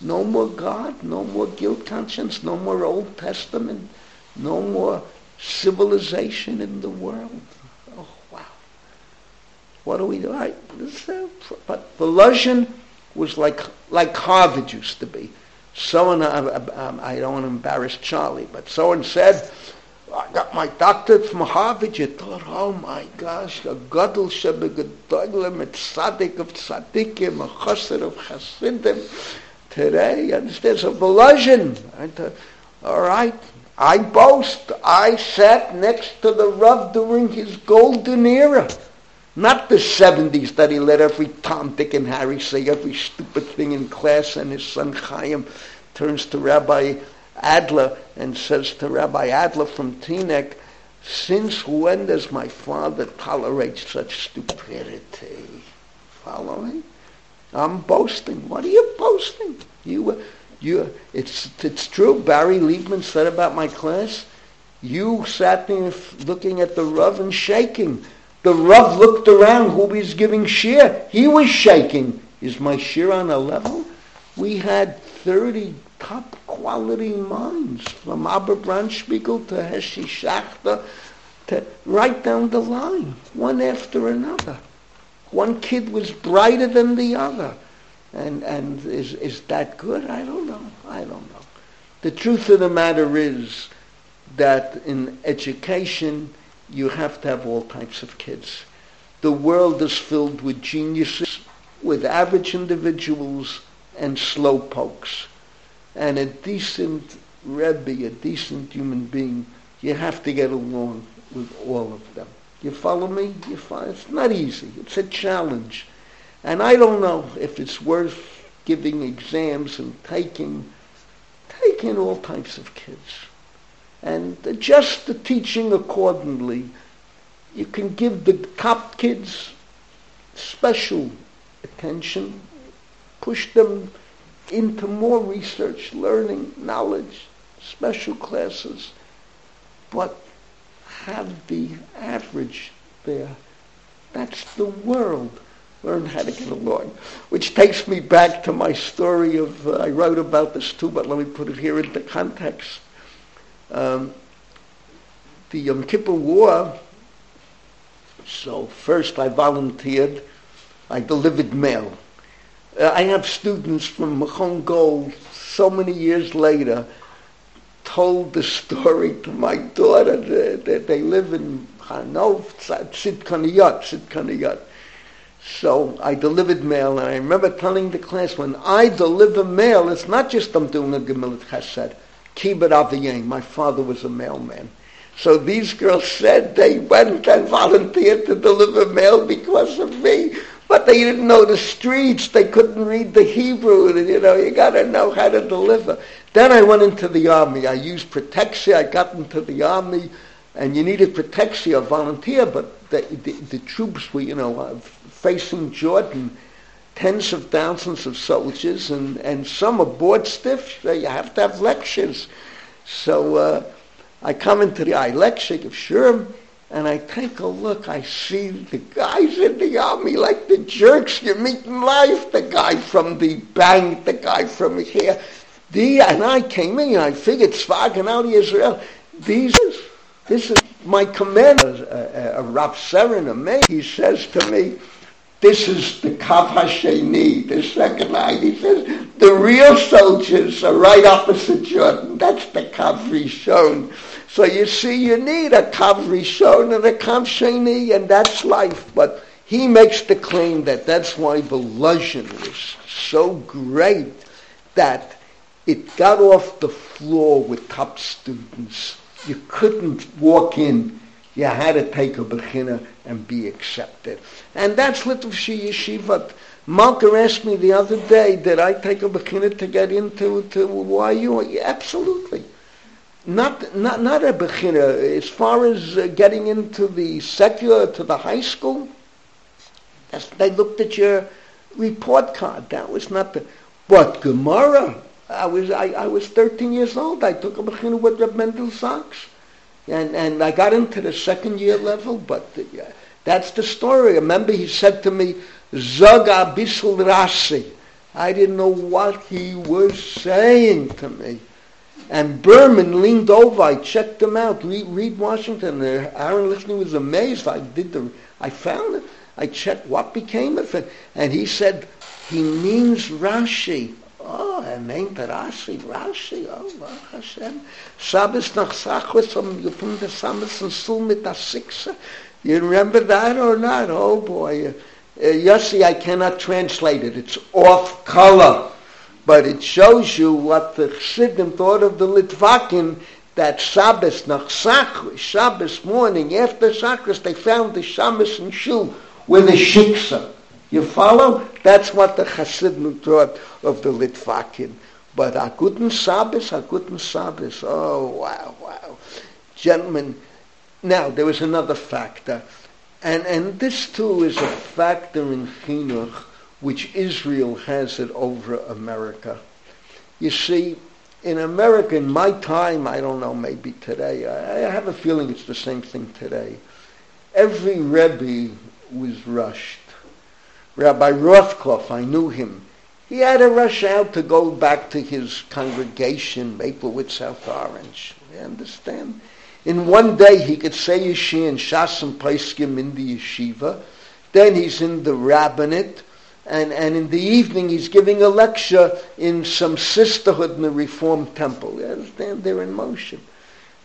No more God, no more guilt conscience, no more Old Testament, no more civilization in the world. Oh, wow. What do we do? I, uh, but was like, like Harvard used to be. Someone, I, don't want to embarrass Charlie, but someone said, I got my doctorate from Harvard. You thought, oh my gosh, a gadol shebegedolim, a tzaddik of tzaddikim, a chassid of chassidim. Today, there's a Volozhin. All right, I boast. I sat next to the Rav during his golden era. Not the 70s that he let every Tom, Dick, and Harry say every stupid thing in class, and his son Chaim turns to Rabbi Adler and says to Rabbi Adler from Teaneck, since when does my father tolerate such stupidity? Following? I'm boasting. What are you boasting? You, you, it's, it's true. Barry Liebman said about my class, you sat there looking at the Rav and shaking. The Rav looked around who was giving shiur. He was shaking. Is my shiur on a level? We had 30 top quality minds, from Abba Bronspigel to Heshi Schachter, to right down the line, one after another. One kid was brighter than the other. And, and is, is that good? I don't know. I don't know. The truth of the matter is that in education, you have to have all types of kids. The world is filled with geniuses, with average individuals, and slow pokes and a decent Rebbe, a decent human being, you have to get along with all of them. You follow me? You follow? It's not easy. It's a challenge. And I don't know if it's worth giving exams and taking, taking all types of kids. And adjust the teaching accordingly. You can give the top kids special attention, push them into more research, learning, knowledge, special classes, but have the average there. That's the world. Learn how to get along. Which takes me back to my story of, uh, I wrote about this too, but let me put it here into context. Um, the Yom Kippur War, so first I volunteered, I delivered mail. Uh, I have students from Machon Gold so many years later told the story to my daughter that, that they live in Hanov, Tzidkaniyat, Tzidkaniyat. So I delivered mail, and I remember telling the class, when I deliver mail, it's not just I'm doing a Gemilat Chesed. Kibbut Aviyim, my father was a mailman. So these girls said they went and volunteered to deliver mail because of me. But they didn't know the streets. They couldn't read the Hebrew. You know, you got to know how to deliver. Then I went into the army. I used protection. I got into the army, and you needed protection, a volunteer. But the, the, the troops were, you know, uh, facing Jordan, tens of thousands of soldiers, and, and some are bored stiff. So you have to have lectures. So uh, I come into the I lecture, give and I take a look. I see the guys in the army like the jerks you meet in life. The guy from the bank, the guy from here. The, and I came in, and I figured Svagan out of Israel. These, this is my commander, a, a, a Rav Seren, a. He says to me, this is the Kav Hasheni, the second line. He says, the real soldiers are right opposite Jordan. That's the Kav Rishon. So you see, you need a Kav Rishon and a Kav Sheni, and that's life. But he makes the claim that that's why Volozhin was so great that it got off the floor with top students. You couldn't walk in. You had to take a bechina and be accepted. And that's Litvshi Yeshiva. Malka asked me the other day, did I take a bechina to get into to YU? Absolutely not not not a bechina. As far as uh, getting into the secular to the high school, they looked at your report card. That was not the. But Gemara, I was I, I was 13 years old. I took a bechina with Reb Mendel Sachs, and and I got into the second year level. But the, uh, that's the story. Remember, he said to me, "Zaga bisel rasi." I didn't know what he was saying to me. And Berman leaned over. I checked him out. Reed, Reed Washington. Uh, Aaron Lichner was amazed. I did the. I found it. I checked what became of it, and he said he means Rashi. Oh, er meint Rashi, Rashi, oh, Baruch Hashem. Shabbos nach Sachwes um the Samus and Sul mit der Sixer. You remember that or not? Oh boy. Uh, Yossi, I cannot translate it. It's off color. But it shows you what the Chassidim thought of the Litvakim, that Shabbos, nach Sachris, Shabbos morning, after Sachris, they found the Shabbos and Shu with a shiksa. You follow? That's what the Chassidim thought of the Litvakim. But a guten Shabbos, a guten Shabbos. Oh, wow, wow. Gentlemen, now there was another factor. And, and this too is a factor in Chinuch which Israel has it over America. You see, in America, in my time, I don't know, maybe today, I, have a feeling it's the same thing today. Every Rebbe was rushed. Rabbi Rothkopf, I knew him. He had to rush out to go back to his congregation, Maplewood, South Orange. You understand? In one day, he could say Yeshia and Shas and Paiskim in the yeshiva. Then he's in the rabbinate and, and in the evening he's giving a lecture in some sisterhood in the Reformed temple. You understand? They're in motion.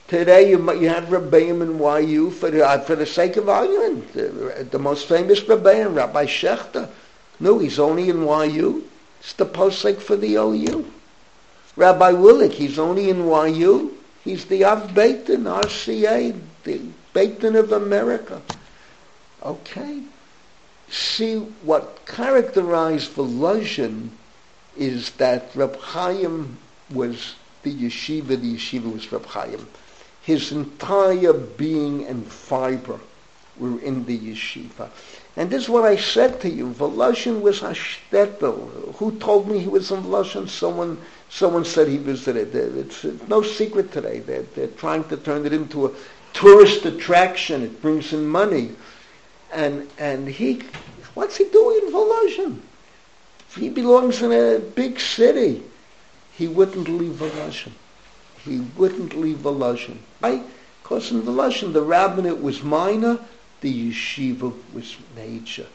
Today you, you have Rebbeim in YU for the, uh, for the sake of argument. The, the most famous Rebbeim, Rabbi Schachter. No, he's only in YU. It's the posek for the OU. Rabbi Willig, he's only in YU. He's the Av Beitin, RCA, the Beitin of America. Okay see what characterized Volozhin is that Reb Chaim was the yeshiva, the yeshiva was Reb Chaim. His entire being and fiber were in the yeshiva. And this is what I said to you. Volozhin was a shtetl. Who told me he was in Volozhin? Someone, someone said he visited. It's, it's no secret today. They're, they're trying to turn it into a tourist attraction. It brings in money. And, and he, what's he doing in Volozhin? He belongs in a big city. He wouldn't leave Volozhin. He wouldn't leave Volozhin. Why? Because in Volozhin the rabbinate was minor, the yeshiva was major.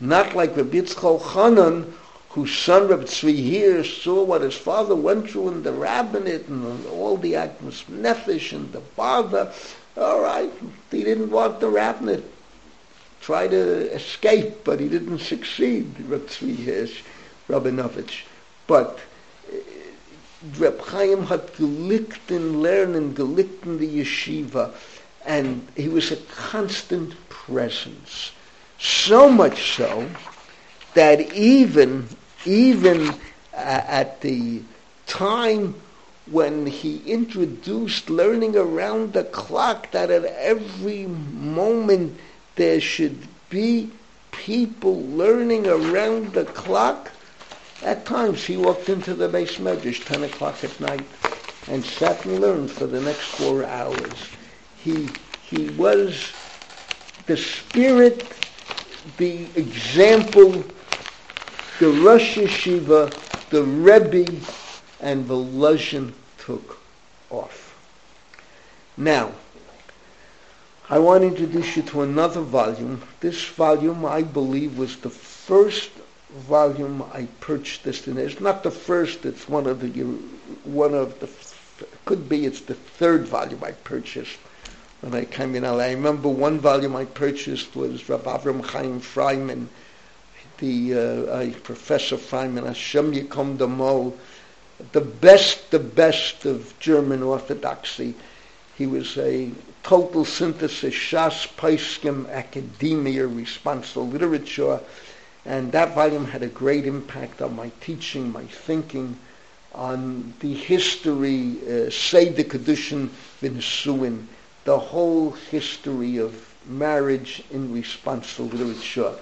Not like Rabbi Yitzchak Chanan, whose son Rabbi Tzvi here saw what his father went through in the rabbinate and all the Agmas Nefesh and the bother. All right, he didn't want the rabbinate. Try to escape, but he didn't succeed, Rabbi Tzvi Hirsch, Rabinovich. But Reb Chaim had gelickt in lernen, gelickt in the yeshiva, and he was a constant presence. So much so that even even uh, at the time when he introduced learning around the clock, that at every moment there should be people learning around the clock. At times he walked into the beis medrash, 10 o'clock at night, and sat and learned for the next four hours. He, he was the spirit, the example, the Rosh Yeshiva, the Rebbe, and Volozhin took off. Now, I want to introduce you to another volume. This volume, I believe, was the first volume I purchased this in. It's not the first. It's one of the one of the could be. It's the third volume I purchased when I came in LA. I remember one volume I purchased was Rabbi Avram Chaim Freiman, the uh, uh, Professor Freiman, Hashem Yikom Damo, the best, the best of German Orthodoxy. He was a total synthesis, Shas, Paiskim, academia, responsa literature, and that volume had a great impact on my teaching, my thinking, on the history, uh, Seder Kedushin V'Nesuin, the whole history of marriage in response to literature.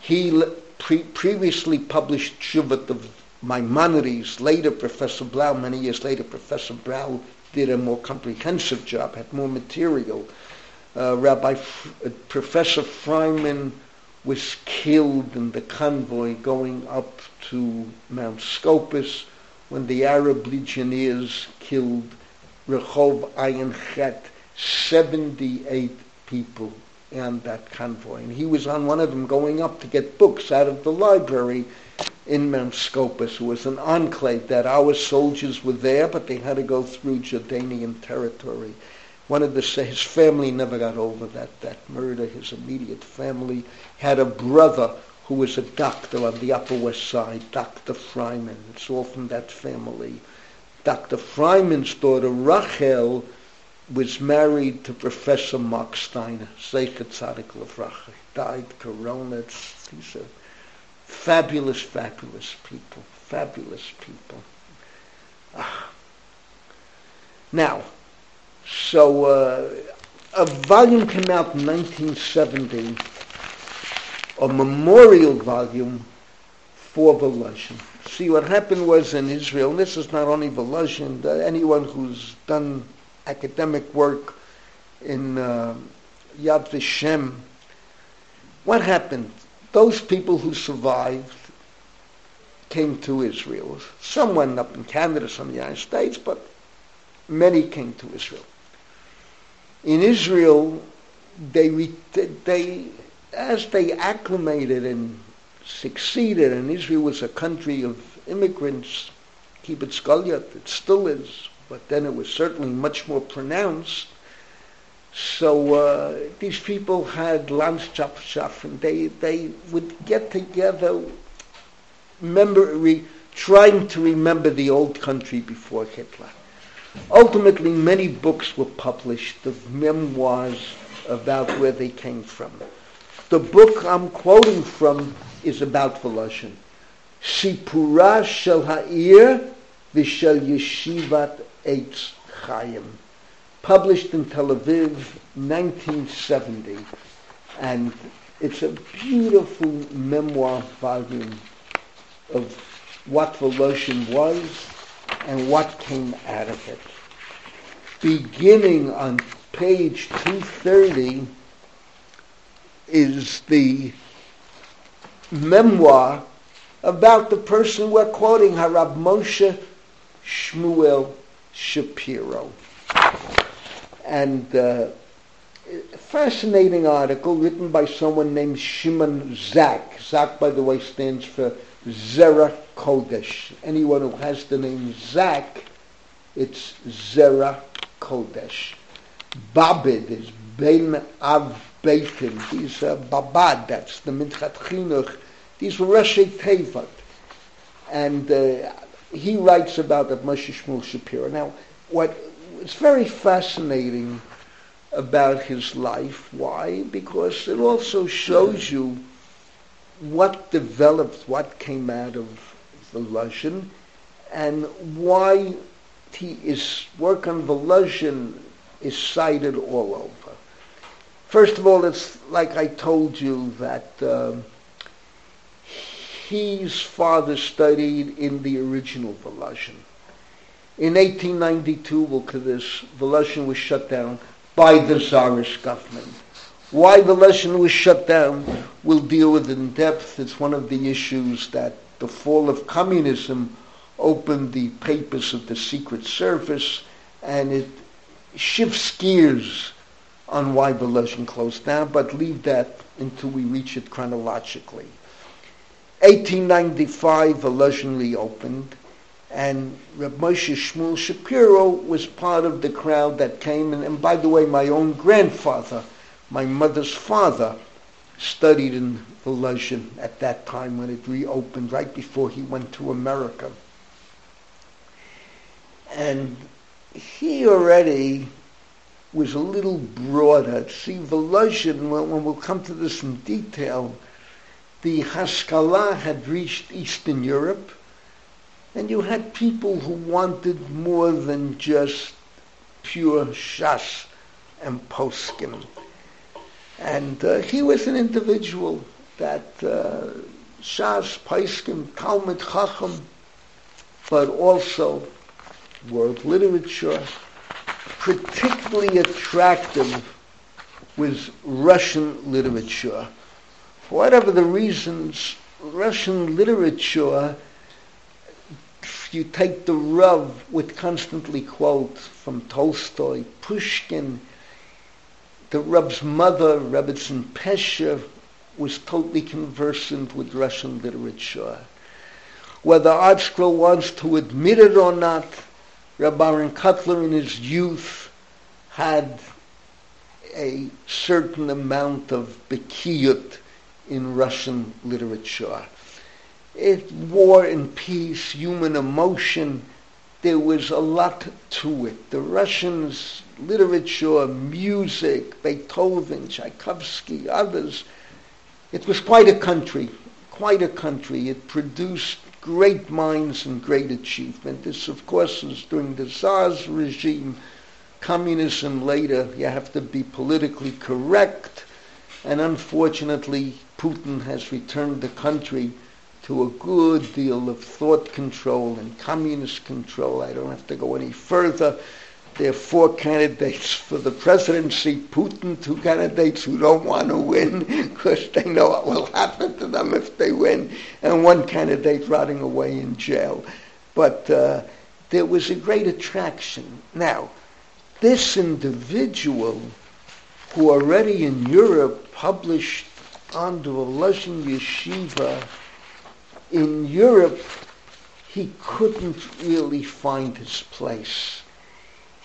He pre- previously published Shuvat of Maimonides. Later, Professor Blau, many years later, Professor Blau did a more comprehensive job, had more material. Uh, Rabbi F- uh, Professor Freiman was killed in the convoy going up to Mount Scopus when the Arab legionnaires killed Rehov Ayin Chet 78 people on that convoy. And he was on one of them going up to get books out of the library in Mount Scopus. It was an enclave that our soldiers were there, but they had to go through Jordanian territory. One of the, his family never got over that, that murder. His immediate family had a brother who was a doctor on the Upper West Side, Dr. Freiman. It's all from that family. Dr. Freiman's daughter, Rachel, was married to Professor Mark Steiner, Zeichet Tzadik Levracha. died corona. These are fabulous, fabulous people. Fabulous people. Ah. Now, so uh, a volume came out in 1970, a memorial volume for Volozhin. See, what happened was in Israel, and this is not only Volozhin, anyone who's done academic work in uh, Yad Vashem. What happened? Those people who survived came to Israel. Some went up in Canada, some in the United States, but many came to Israel. In Israel, they, they as they acclimated and succeeded, and Israel was a country of immigrants, Kibbutz Galuyot, it still is, but then it was certainly much more pronounced. So uh, these people had Landschaft and they, they would get together, memory, trying to remember the old country before Hitler. Ultimately, many books were published of memoirs about where they came from. The book I'm quoting from is about Volozhin. Sipura Shel Ha'ir V'Shel Yeshivat Eitz Chaim. published in Tel Aviv, 1970, and it's a beautiful memoir volume of what Volozhin was and what came out of it. Beginning on page 230 is the memoir about the person we're quoting, Harab Moshe Shmuel Shapiro. And uh, fascinating article written by someone named Shimon Zak. Zak, by the way, stands for Zera Kodesh. Anyone who has the name Zak, it's Zera Kodesh. Babid is Ben Av Beitin. These are Babad, that's the Minchat Chinuch. These were Rashi Tevat. And uh, he writes about the Moshe Shmuel Shapiro. Now, what it's very fascinating about his life. Why? Because it also shows you what developed, what came out of Volozhin, and why he, is work on the Volozhin is cited all over. First of all, it's like I told you that um, his father studied in the original Volozhin. In 1892, Volkovich, Volozhin was shut down by the Tsarist government. Why Volozhin was shut down, we'll deal with in depth. It's one of the issues that the fall of communism opened the papers of the Secret Service, and it shifts gears on why Volozhin closed down, but leave that until we reach it chronologically. 1895, Volozhin reopened and Reb Moshe Shmuel Shapiro was part of the crowd that came. And, and by the way, my own grandfather, my mother's father, studied in Volozhin at that time when it reopened, right before he went to America. And he already was a little broader. See, Volozhin, when, when we'll come to this in detail, the Haskalah had reached Eastern Europe and you had people who wanted more than just pure shas and poskim. And uh, he was an individual that uh, shas, poskim, Talmud, chacham, but also world literature, particularly attractive was Russian literature. For whatever the reasons, Russian literature if you take the Rav would constantly quote from Tolstoy, Pushkin, the Rav's mother, Rebbetzin Pesher, was totally conversant with Russian literature. Whether ArtScroll wants to admit it or not, Rabbi Kotler in his youth had a certain amount of bekiyut in Russian literature. It war and peace, human emotion. There was a lot to it. The Russians, literature, music, Beethoven, Tchaikovsky, others. It was quite a country, quite a country. It produced great minds and great achievement. This, of course, was during the Tsar's regime. Communism later, you have to be politically correct. And unfortunately, Putin has returned the country to a good deal of thought control and communist control. I don't have to go any further. There are four candidates for the presidency, Putin, two candidates who don't want to win because they know what will happen to them if they win, and one candidate rotting away in jail. But uh, there was a great attraction. Now, this individual who already in Europe published under a Lashon Yeshiva in Europe, he couldn't really find his place.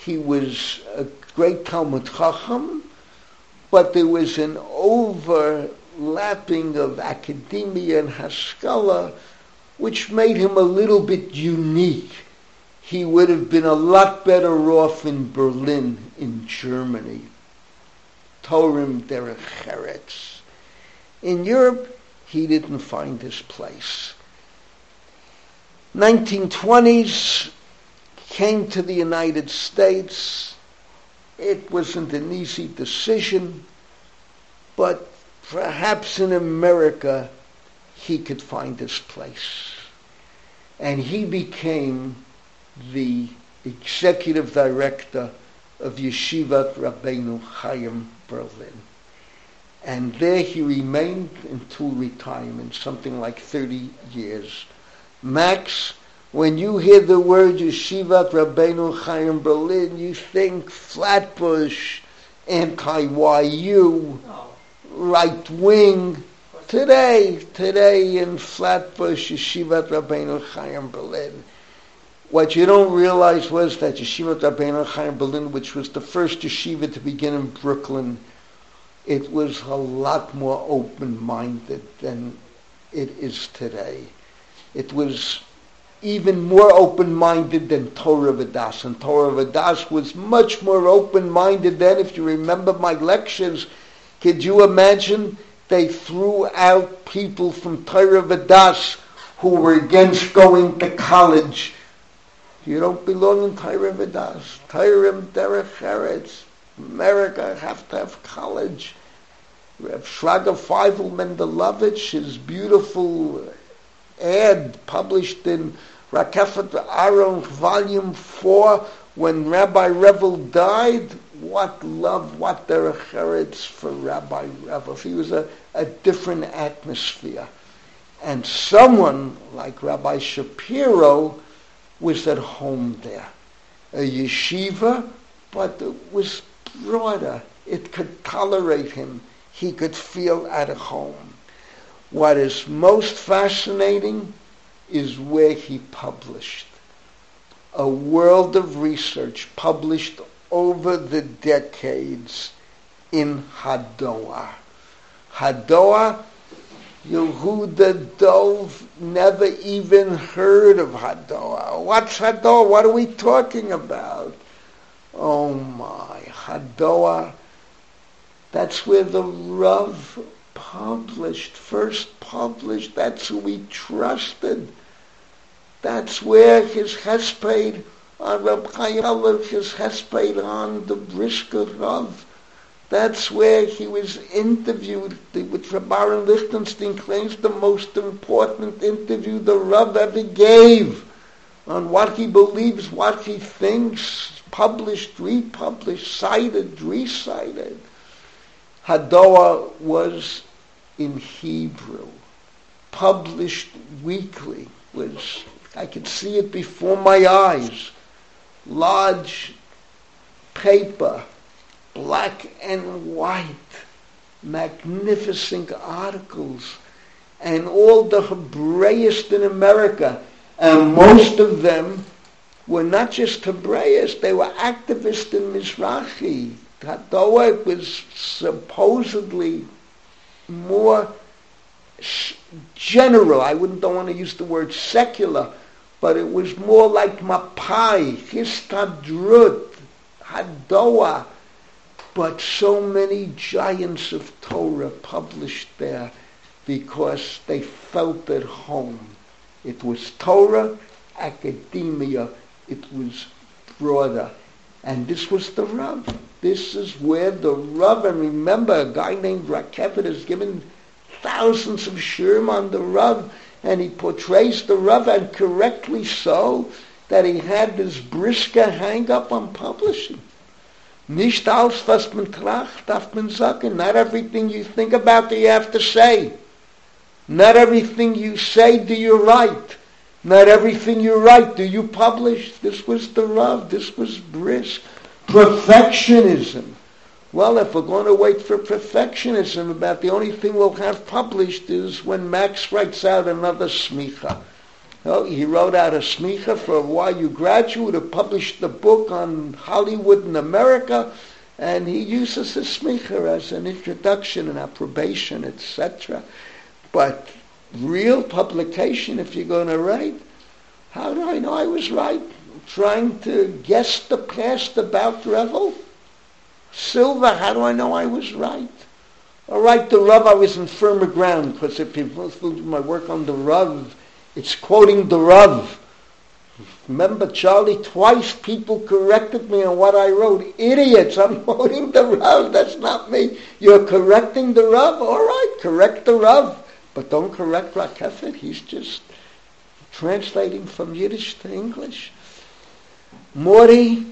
He was a great Talmud Chacham, but there was an overlapping of academia and Haskalah, which made him a little bit unique. He would have been a lot better off in Berlin, in Germany. Torim derech Eretz. In Europe, he didn't find his place. 1920s came to the United States it wasn't an easy decision, but perhaps in America he could find his place. And he became the executive director of Yeshivat Rabbeinu Chaim Berlin. And there he remained until retirement, something like 30 years. Max, when you hear the word Yeshivat Rabbeinu Chaim Berlin, you think Flatbush, anti-YU, right wing. Today, today in Flatbush, Yeshivat Rabbeinu Chaim Berlin. What you don't realize was that Yeshivat Rabbeinu Chaim Berlin, which was the first yeshiva to begin in Brooklyn, it was a lot more open-minded than it is today. It was even more open-minded than Torah Vadas. And Torah Vadas was much more open-minded than, If you remember my lectures, could you imagine they threw out people from Torah Vadas who were against going to college. You don't belong in Torah Vadas. Torah Derech Eretz. America have to have college. Reb Shraga Feivel Mendlowitz, his beautiful ad published in Rakefet Aron, Volume 4, when Rabbi Revel died, what love, what derech for Rabbi Revel. He was a, a different atmosphere. And someone like Rabbi Shapiro was at home there. A yeshiva, but it was broader. It could tolerate him. He could feel at home. What is most fascinating is where he published. A world of research published over the decades in Hadoar. Hadoar, Yehuda Dov never even heard of Hadoar. What's Hadoar? What are we talking about? Oh my, Hadoar, that's where the Rav published, first published, that's who we trusted. That's where his hesped on Reb Chaim his hesped on the Brisker Rav. That's where he was interviewed, which Rabbi Lichtenstein claims the most important interview the Rav ever gave on what he believes, what he thinks, published, republished, cited, recited. Hadoar was in Hebrew, published weekly, was I could see it before my eyes. Large paper, black and white, magnificent articles, and all the Hebraists in America, and most of them were not just Hebraists, they were activists in Mizrahi. Hadoar was supposedly more general. I wouldn't don't want to use the word secular, but it was more like Mapai, Histadrut, Hadoar, but so many giants of Torah published there because they felt at home. It was Torah, academia, it was broader. And this was the Rav. This is where the Rav, and remember, a guy named Rakefet has given thousands of shiurim on the Rav, and he portrays the Rav, and correctly so, that he had this brisker hang up on publishing. Nicht alles, was man tracht, darf man sagen. Not everything you think about do you have to say. Not everything you say do you write. Not everything you write do you publish. This was the Rav. This was brisk. Perfectionism. Well, if we're going to wait for perfectionism, about the only thing we'll have published is when Max writes out another smicha. Well, he wrote out a smicha for YU graduate who published the book on Hollywood in America, and he uses the smicha as an introduction and approbation, etc. But real publication, if you're going to write, how do I know I was right? Trying to guess the past about Revel? Silver, how do I know I was right? All right, the Rav, I was in firmer ground because if you do my work on the Rav, it's quoting the Rav. Remember, Charlie, twice people corrected me on what I wrote. Idiots, I'm *laughs* quoting the Rav, that's not me. You're correcting the Rav? All right, correct the Rav. But don't correct Rakefet, he's just translating from Yiddish to English. Mori,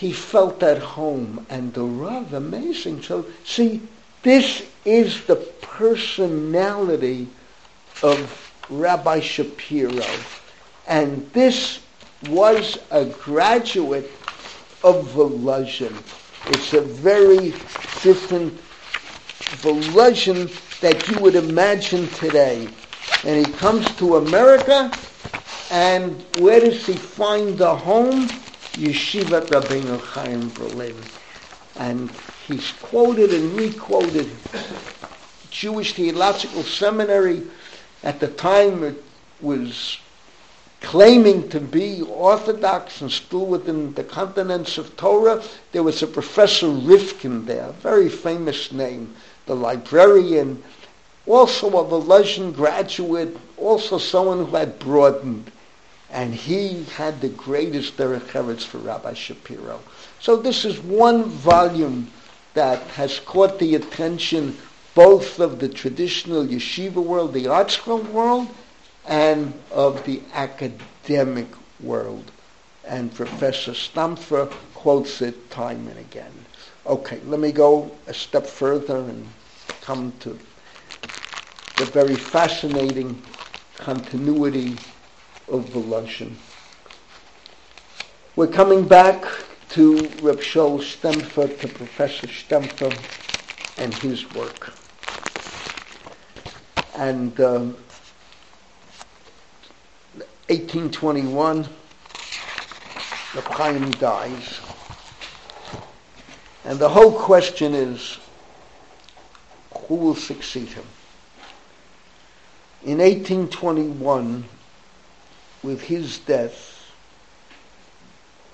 he felt at home, and the Rav, amazing. So, see, this is the personality of Rabbi Shapiro. And this was a graduate of Volozhin. It's a very different Volozhin that you would imagine today. And he comes to America, and where does he find a home? Yeshivat Rabbeinu Chaim Berlin. And he's quoted and requoted Jewish Theological Seminary. At the time, it was claiming to be orthodox and still within the continents of Torah. There was a Professor Rifkin there, a very famous name, the librarian, also a Volozhin graduate, also someone who had broadened. And he had the greatest derech for Rabbi Shapiro. So this is one volume that has caught the attention both of the traditional yeshiva world, the ArtScroll world, and of the academic world. And Professor Stampfer quotes it time and again. Okay, let me go a step further and come to the very fascinating continuity of Volozhin. We're coming back to Reb Shaul Stampfer, to Professor Stampfer and his work. And um, 1821, the Chaim dies. And the whole question is, who will succeed him? In 1821, with his death,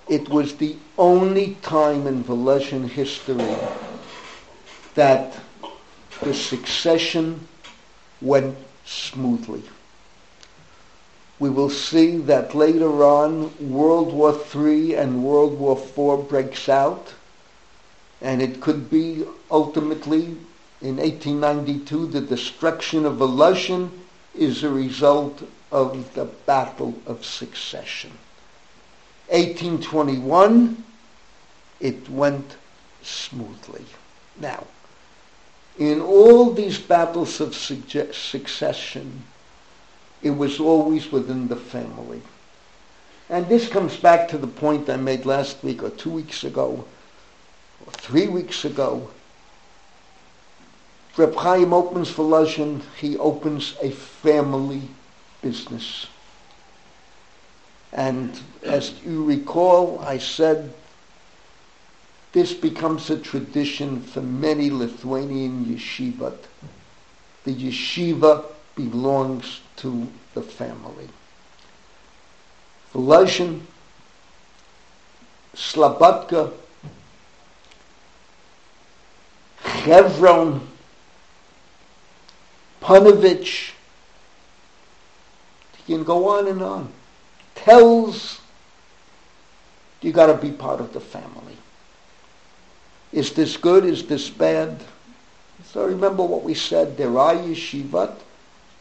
it was the only time in Volozhin history that the succession went smoothly. We will see that later on World War III and World War IV breaks out, and it could be ultimately in 1892 the destruction of Volozhin is a result of the Battle of Succession. 1821, it went smoothly. Now, in all these battles of succession, it was always within the family. And this comes back to the point I made last week or two weeks ago or three weeks ago. Reb Chaim opens Volozhin, he opens a family business. And as you recall, I said this becomes a tradition for many Lithuanian yeshivat. The yeshiva belongs to the family. Volozhin, Slobodka, Chevron, Panovich, you can go on and on, tells you got to be part of the family. Is this good? Is this bad? So remember what we said. There are yeshivat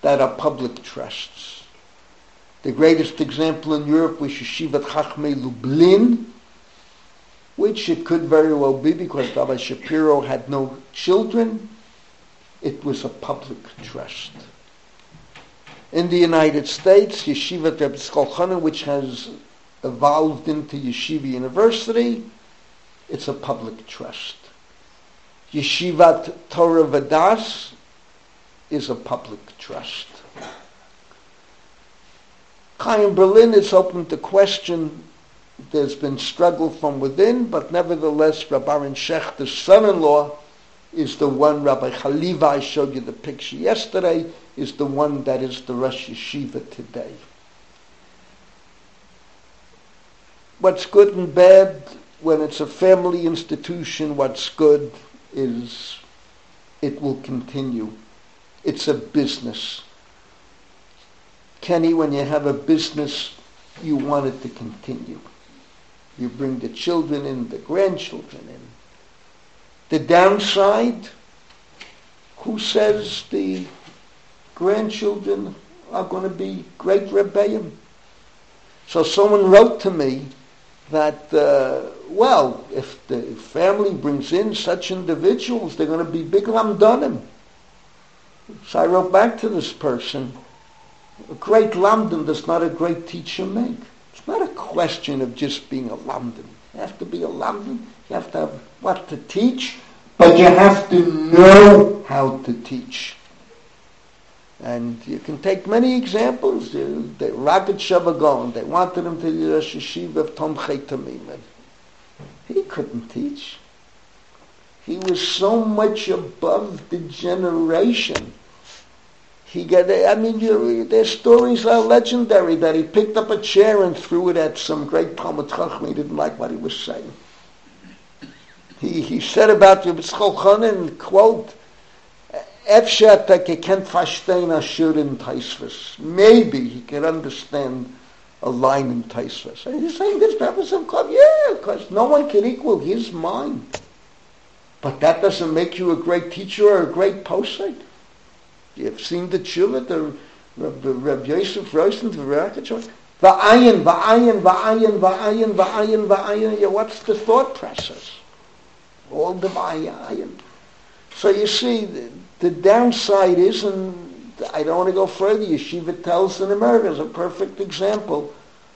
that are public trusts. The greatest example in Europe was Yeshivat Chachmei Lublin, which it could very well be because Rabbi Shapiro had no children. It was a public trust. In the United States, Yeshiva Reb Skolchana, which has evolved into Yeshiva University, it's a public trust. Yeshivat Torah Vadas, is a public trust. Chaim Berlin is open to question. There's been struggle from within, but nevertheless, Rabbi Aaron the son-in-law is the one, Rabbi Chaliva, I showed you the picture yesterday, is the one that is the Rosh Yeshiva today. What's good and bad when it's a family institution, what's good is it will continue. It's a business. Kenny, when you have a business, you want it to continue. You bring the children in, the grandchildren in. The downside, who says the grandchildren are going to be great rebbeim? So someone wrote to me that, uh, well, if the family brings in such individuals, they're going to be big lamdanim. So I wrote back to this person, a great lamdan does not a great teacher make. It's not a question of just being a lamdan. You have to be a lamdan. You have to have what to teach, but you have to know how to teach. And you can take many examples. Uh, the, the Rogatchover Gaon, they wanted him to be Rosh Yeshiva of Tomchei Tamim. He couldn't teach. He was so much above the generation. He got, I mean, you, their stories are legendary that he picked up a chair and threw it at some great Talmud Chacham. He didn't like what he was saying. He, he said about the Chanan, quote, Efshat he can't verstehen a shur in Taisvus. Maybe he can understand a line in Taisvus. And he's saying this purpose of Klav, yeah, because no one can equal his mind. But that doesn't make you a great teacher or a great posek. You've seen the Chila, the Reb Yosef Rosen, the Rakachot. Va'ayin, va'ayin, va'ayin, va'ayin, va'ayin, va'ayin. What's the thought process? All the va'ayin. So you see, the downside is, and I don't want to go further, Yeshiva Telz in America is a perfect example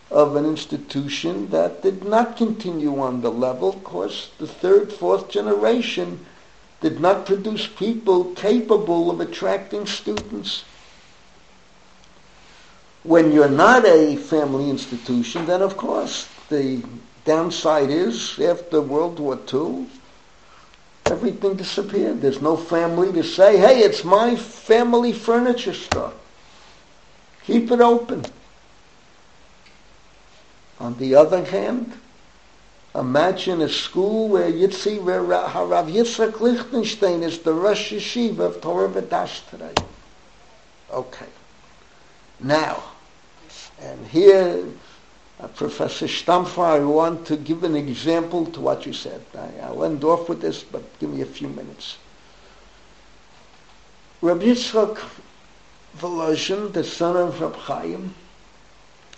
of an institution that did not continue on the level. Of course, the third, fourth generation did not produce people capable of attracting students. When you're not a family institution, then of course the downside is after World War II, everything disappeared. There's no family to say, hey, it's my family furniture store. Keep it open. On the other hand, imagine a school where you'd see where Rav Lichtenstein is the Rosh Yeshiva of Torah V'dash today. Okay. Now, and here uh, Professor Stampfer, I want to give an example to what you said. I, will end off with this, but give me a few minutes. Rabbi Yitzchak Volozhin, the son of Rab Chaim,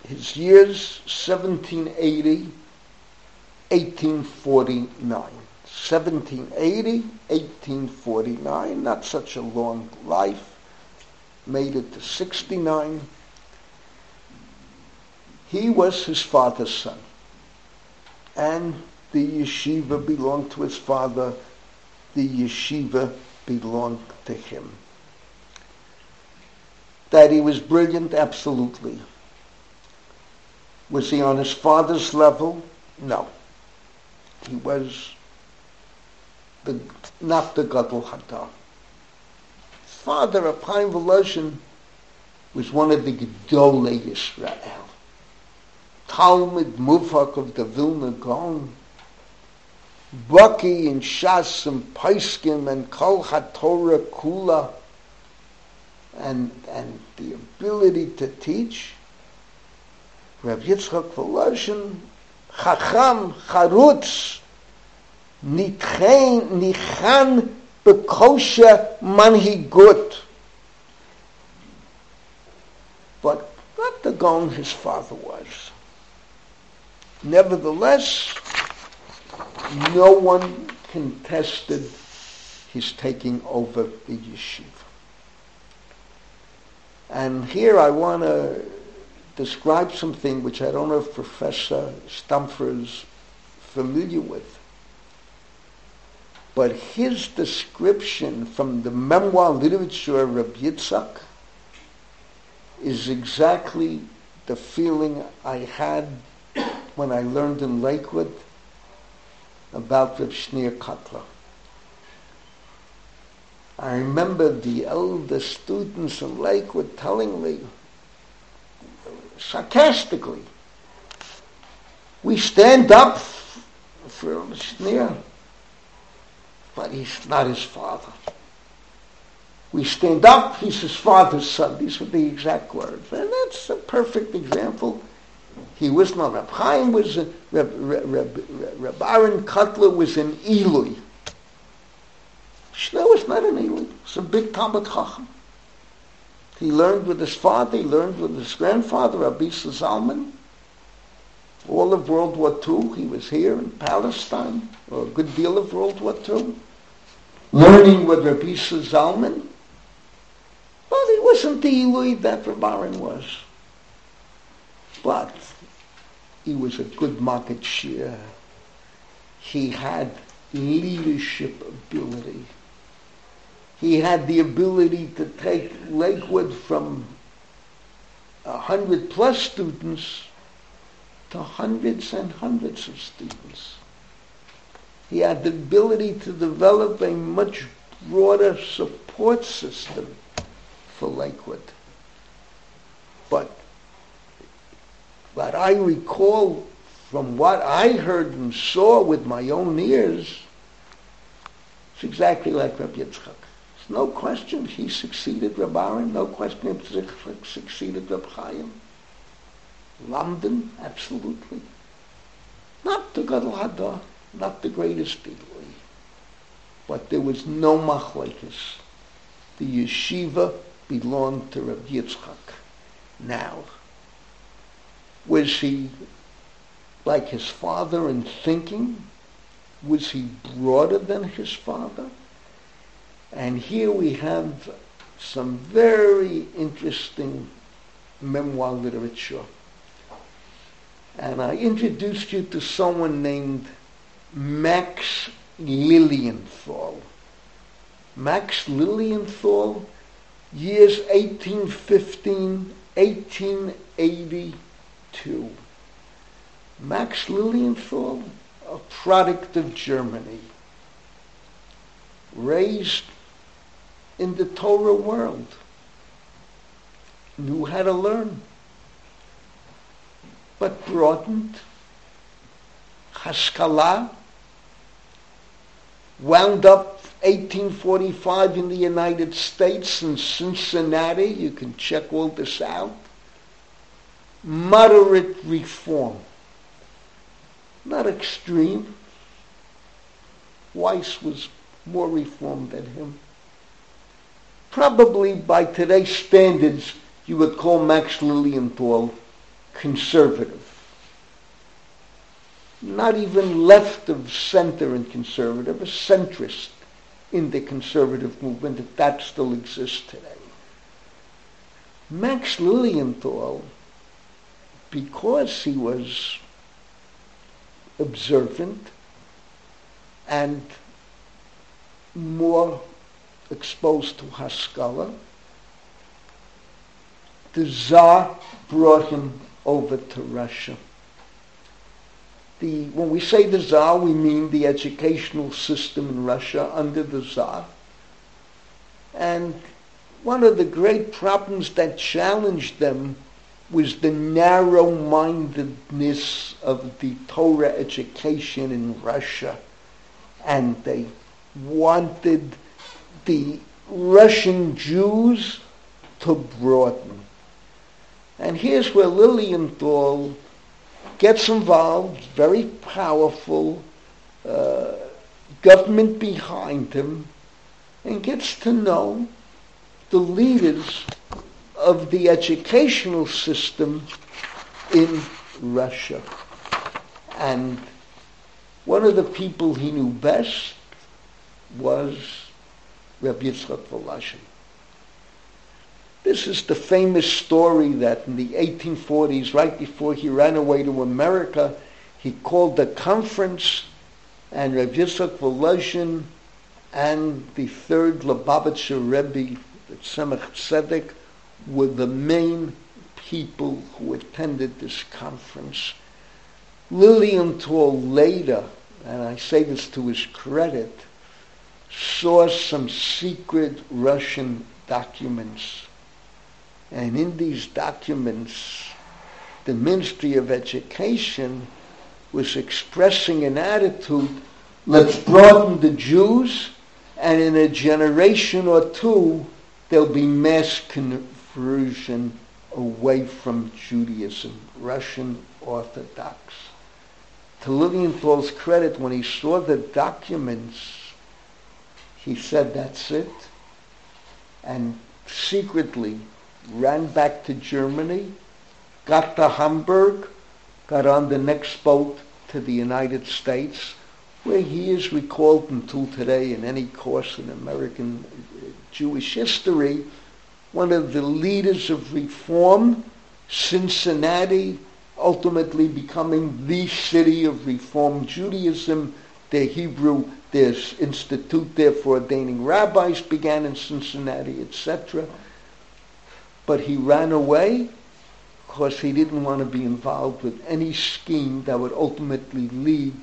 his years 1780, 1849. 1780, 1849, not such a long life, made it to 69 he was his father's son. And the yeshiva belonged to his father. The yeshiva belonged to him. That he was brilliant, absolutely. Was he on his father's level? No. He was the, not the Gadol HaDor. Father, Apayim Volozhin, was one of the Gedolei Yisrael. Talmud Mufak of the Vilna Gaon, Bucky and Shas and Poskim and Kol HaTorah Kula, and, and the ability to teach. Rav Yitzchak Volozhin, Chacham, Charutz, Nitchen, Nichan, Bekosha, Manhigut. But not the Gaon his father was. Nevertheless, no one contested his taking over the yeshiva. And here I want to describe something which I don't know if Professor Stampfer is familiar with. But his description from the memoir literature of Reb Yitzhak is exactly the feeling I had when I learned in Lakewood about Reb Shneur Kotler. I remember the elder students in Lakewood telling me, sarcastically, we stand up for Shneur, but he's not his father. We stand up, he's his father's son. These were the exact words. And that's a perfect example He was not. Reb Chaim was, uh, Reb, Reb, Reb, Reb Aaron Kotler was in Ilui. Schnell was not an Ilui. He's a big Talmud Chacham. He learned with his father, he learned with his grandfather, Rabbi Zalman. All of World War II, he was here in Palestine, or a good deal of World War II, learning with Rabbi Zalman. Well, he wasn't the Ilui that Rabbaran was. But he was a good market share. He had leadership ability. He had the ability to take Lakewood from a hundred plus students to hundreds and hundreds of students. He had the ability to develop a much broader support system for Lakewood. But what I recall from what I heard and saw with my own ears, it's exactly like Rabbi Yitzchak. There's no question he succeeded Reb Aaron, no question he succeeded Reb Chaim. Lamdan, absolutely. Not the Gadol HaDor, not the greatest Ilui. But there was no machlekes. The yeshiva belonged to Rabbi Yitzchak. Now, was he like his father in thinking? Was he broader than his father? And here we have some very interesting memoir literature. And I introduced you to someone named Max Lilienthal. Max Lilienthal, years 1815, 1882. Max Lilienthal, a product of Germany, raised in the Torah world, knew how to learn, but broadened Haskalah, wound up 1845 in the United States in Cincinnati. You can check all this out. Moderate reform not extreme. Wise was more reformed than him. Probably by today's standards, you would call Max Lilienthal conservative. Not even left of center and conservative, a centrist in the conservative movement, if that still exists today. Max Lilienthal, because he was observant and more exposed to Haskalah. The Tsar brought him over to Russia. The, when we say the Tsar, we mean the educational system in Russia under the Tsar. And one of the great problems that challenged them was the narrow-mindedness of the Torah education in Russia. And they wanted the Russian Jews to broaden. And here's where Lilienthal gets involved, very powerful, uh, government behind him, and gets to know the leaders of the educational system in Russia. And one of the people he knew best was Rabbi Yitzchak Volozhin. This is the famous story that in the 1840s, right before he ran away to America, he called a conference and Rabbi Yitzchak Volozhin and the third Lubavitcher Rebbe, the Tzemach Tzedek, were the main people who attended this conference. Lilienthal later, and I say this to his credit, saw some secret Russian documents. And in these documents, the Ministry of Education was expressing an attitude, let's broaden the Jews, and in a generation or two, there'll be mass con- conversion away from Judaism. Russian orthodox. To Lilienthal's credit, when he saw the documents, he said, that's it, and secretly ran back to Germany, got to Hamburg, got on the next boat to the United States, where he is recalled until today in any course in American uh, Jewish history, one of the leaders of reform, Cincinnati, ultimately becoming the city of Reform Judaism. The Hebrew, this institute there for ordaining rabbis began in Cincinnati, etc. But he ran away because he didn't want to be involved with any scheme that would ultimately lead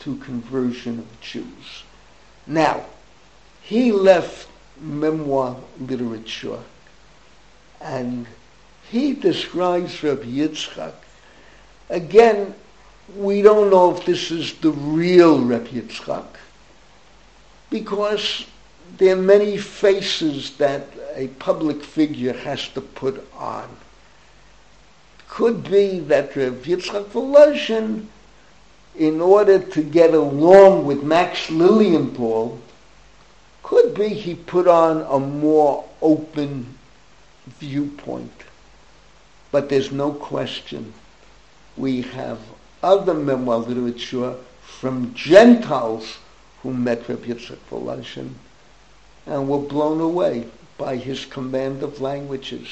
to conversion of Jews. Now, he left memoir literature and he describes Rabbi Yitzchak. Again, we don't know if this is the real Rabbi Yitzchak because there are many faces that a public figure has to put on. Could be that Rabbi Yitzchak Volozhin, in order to get along with Max Lilienthal, could be he put on a more open viewpoint. But there's no question we have other memoir literature from Gentiles who met Rabbi Yitzchak Volozhin and were blown away by his command of languages.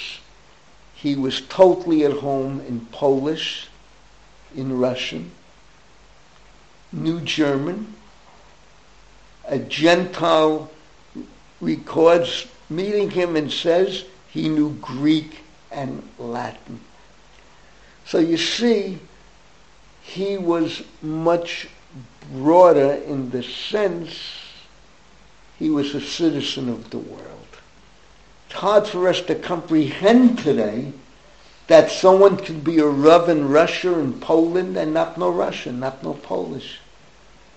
He was totally at home in Polish, in Russian, knew German. A Gentile records meeting him and says he knew Greek and Latin. So you see, he was much broader in the sense he was a citizen of the world. It's hard for us to comprehend today that someone could be a Rav in Russia and Poland and not know Russian, not know Polish.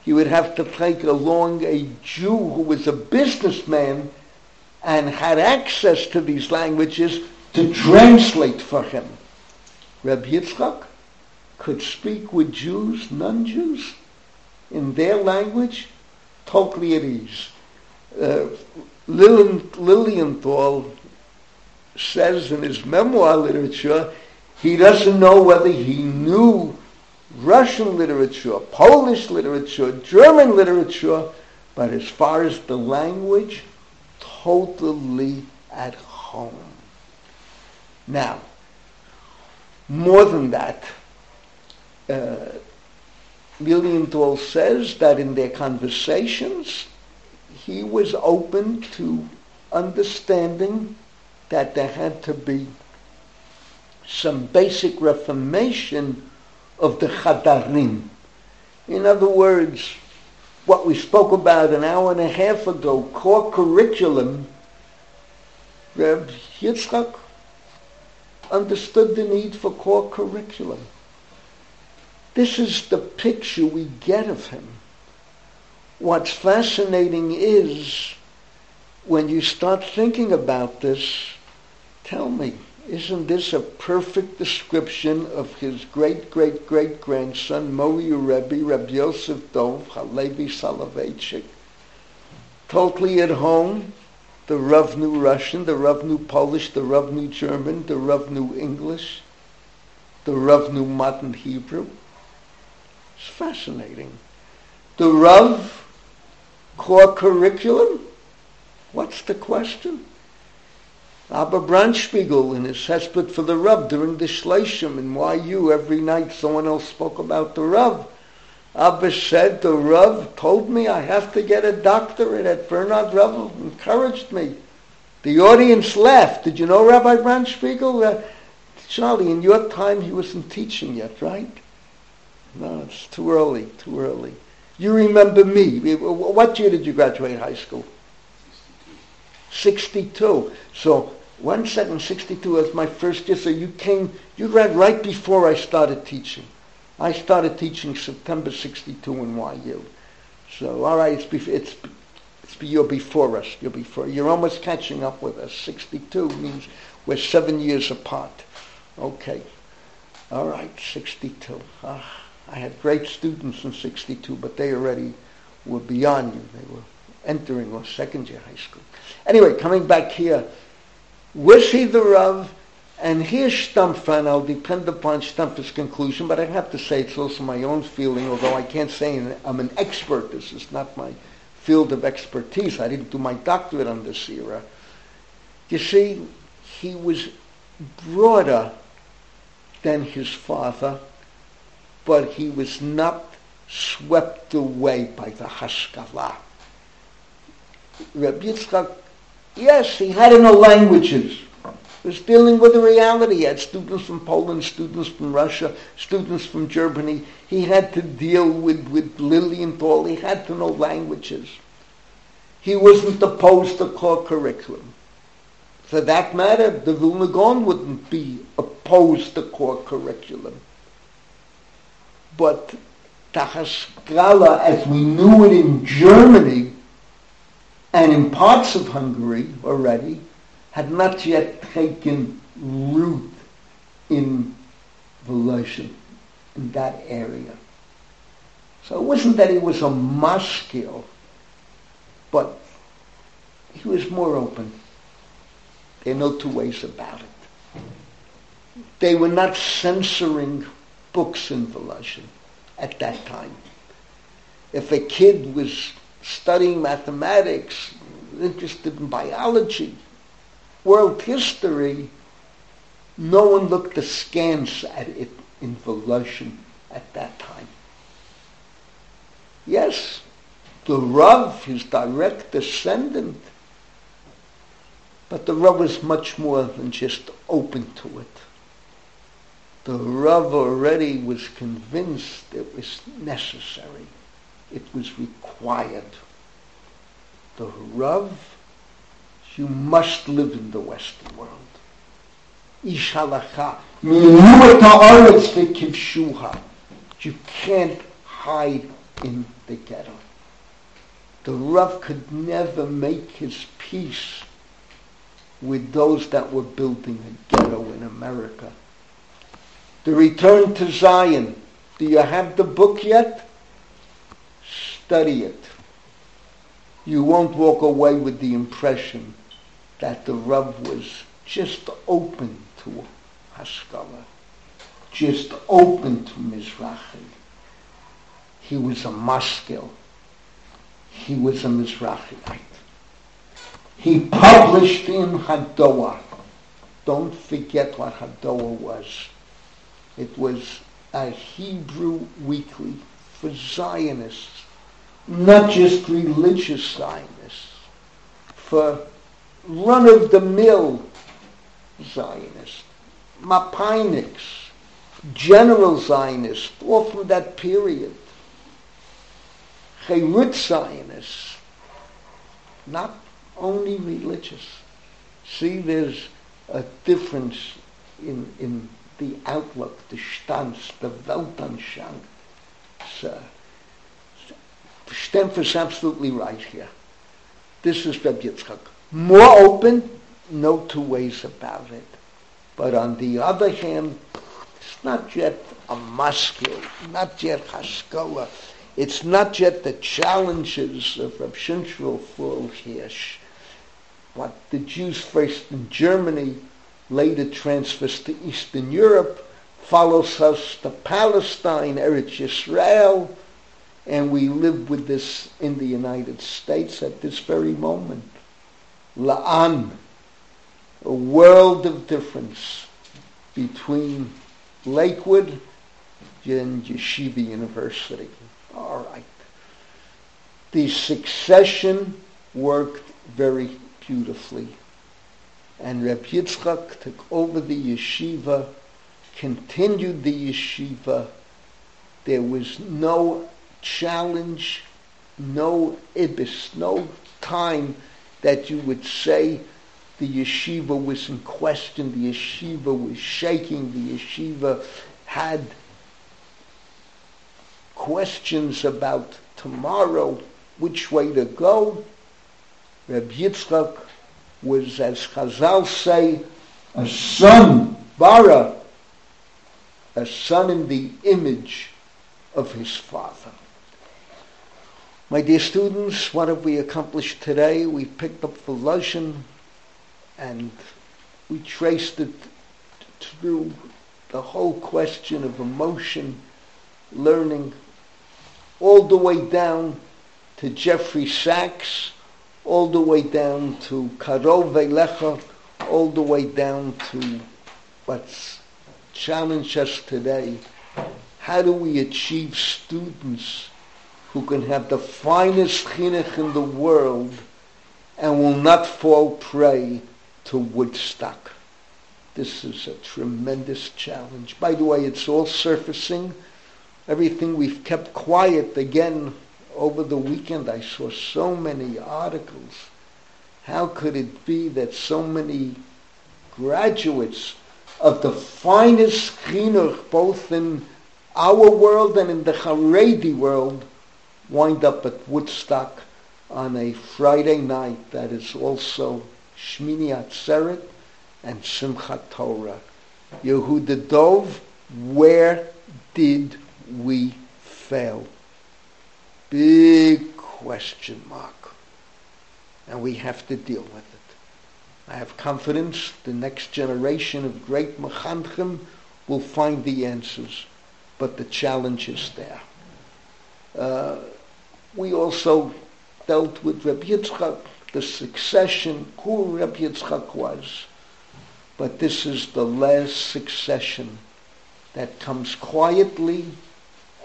You would have to take along a Jew who was a businessman and had access to these languages to translate for him. Reb Yitzchak could speak with Jews, non-Jews, in their language, totally at ease. Uh, Lilienthal says in his memoir literature, he doesn't know whether he knew Russian literature, Polish literature, German literature, but as far as the language, totally at home. Now, more than that, uh, Lilienthal says that in their conversations, he was open to understanding that there had to be some basic reformation of the Chadarim. In other words, what we spoke about an hour and a half ago, core curriculum, Reb Yitzchak understood the need for core curriculum. This is the picture we get of him. What's fascinating is when you start thinking about this, tell me, isn't this a perfect description of his great great great grandson, Mori Rebbe, Reb Yosef Dov, Halevi Soloveitchik? Totally at home, the Rav knew Russian, the Rav knew Polish, the Rav knew German, the Rav knew English, the Rav knew modern Hebrew. It's fascinating. The Rav core curriculum? What's the question? Abba Bronspigel in his Hesped for the Rav during the Shleishim in YU every night someone else spoke about the Rav. Abba said the Rav told me I have to get a doctorate at Bernard Rav encouraged me. The audience laughed. Did you know Rabbi Bronspigel? Uh, Charlie, in your time he wasn't teaching yet, right? No, it's too early, too early. You remember me. What year did you graduate high school? 62. So one second, 62 was my first year. So you came, you read right before I started teaching. I started teaching September 62 in YU. So, all right, it's, before, it's, it's you're before us. You're before. You're almost catching up with us. 62 means we're seven years apart. Okay. All right, 62. Ah, I had great students in 62, but they already were beyond you. They were entering or second year high school. Anyway, coming back here, was he the Rav? And here's Stampfer, and I'll depend upon Stampfer's conclusion, but I have to say it's also my own feeling, although I can't say I'm an expert. This is not my field of expertise. I didn't do my doctorate on this era. You see, he was broader than his father, but he was not swept away by the Haskalah. Rabbi Yitzchak, yes, he had no languages. He was dealing with the reality. He had students from Poland, students from Russia, students from Germany. He had to deal with, with Lilienthal. He had to know languages. He wasn't opposed to core curriculum. For that matter, the Vilna Gaon wouldn't be opposed to core curriculum. But the as we knew it in Germany and in parts of Hungary already, had not yet taken root in Volozhin, in that area. So it wasn't that he was a maskil, but he was more open. There are no two ways about it. They were not censoring books in Volozhin at that time. If a kid was studying mathematics, interested in biology, world history, no one looked askance at it in Volozhin at that time. Yes, the Rav, his direct descendant, but the Rav was much more than just open to it. The Rav already was convinced it was necessary. It was required. The Rav, you must live in the Western world. Ish halacha. You can't hide in the ghetto. The Rav could never make his peace with those that were building a ghetto in America the Return to Zion. Do you have the book yet? Study it. You won't walk away with the impression that the Rav was just open to Haskalah, just open to Mizrahi. He was a maskil. He was a Mizrahiite. He published in Hadoar. Don't forget what Hadoar was. It was a Hebrew weekly for Zionists, not just religious Zionists, for run-of-the-mill Zionists, Mapiniks, general Zionists, all from that period. Cherut Zionists, not only religious. See, there's a difference in, in the outlook, the stance, the Weltanschauung. So, Stampfer is absolutely right here. This is Reb Yitzchak. More open, no two ways about it. But on the other hand, it's not yet a maskil, not yet Haskalah. It's not yet the challenges of Reb Shinshvil full here. What the Jews faced in Germany later transfers to Eastern Europe, follows us to Palestine, Eretz Israel, and we live with this in the United States at this very moment. La'an, a world of difference between Lakewood and Yeshiva University. All right. The succession worked very beautifully and Reb Yitzchak took over the yeshiva, continued the yeshiva. There was no challenge, no ibis, no time that you would say the yeshiva was in question, the yeshiva was shaking, the yeshiva had questions about tomorrow, which way to go. Reb Yitzchak was, as Chazal say, a son, Bara, a son in the image of his father. My dear students, what have we accomplished today? We picked up the Lashon and we traced it through the whole question of emotion, learning, all the way down to Jeffrey Saks, all the way down to Karov Lecha, all the way down to what's challenged us today. How do we achieve students who can have the finest chinuch in the world and will not fall prey to Woodstock? This is a tremendous challenge. By the way, it's all surfacing. Everything we've kept quiet again over the weekend. I saw so many articles. How could it be that so many graduates of the finest chinuch, both in our world and in the Haredi world, wind up at Woodstock on a Friday night that is also Shmini Atzeret and Simchat Torah. Yehuda Dov, where did we fail? Big question mark. And we have to deal with it. I have confidence the next generation of great Mechanchim will find the answers, but the challenge is there. Uh, we also dealt with Reb Yitzchak, the succession, who Reb Yitzchak was. But this is the last succession that comes quietly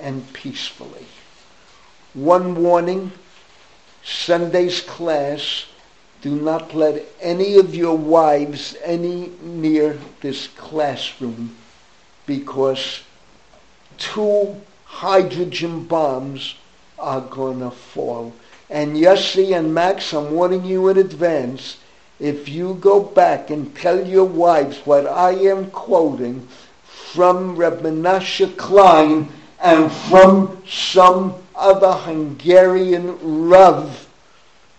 and peacefully. One warning, Sunday's class, do not let any of your wives any near this classroom because two hydrogen bombs are going to fall. And Yossi and Max, I'm warning you in advance, if you go back and tell your wives what I am quoting from Reb Menashe Klein and from some other Hungarian Rav,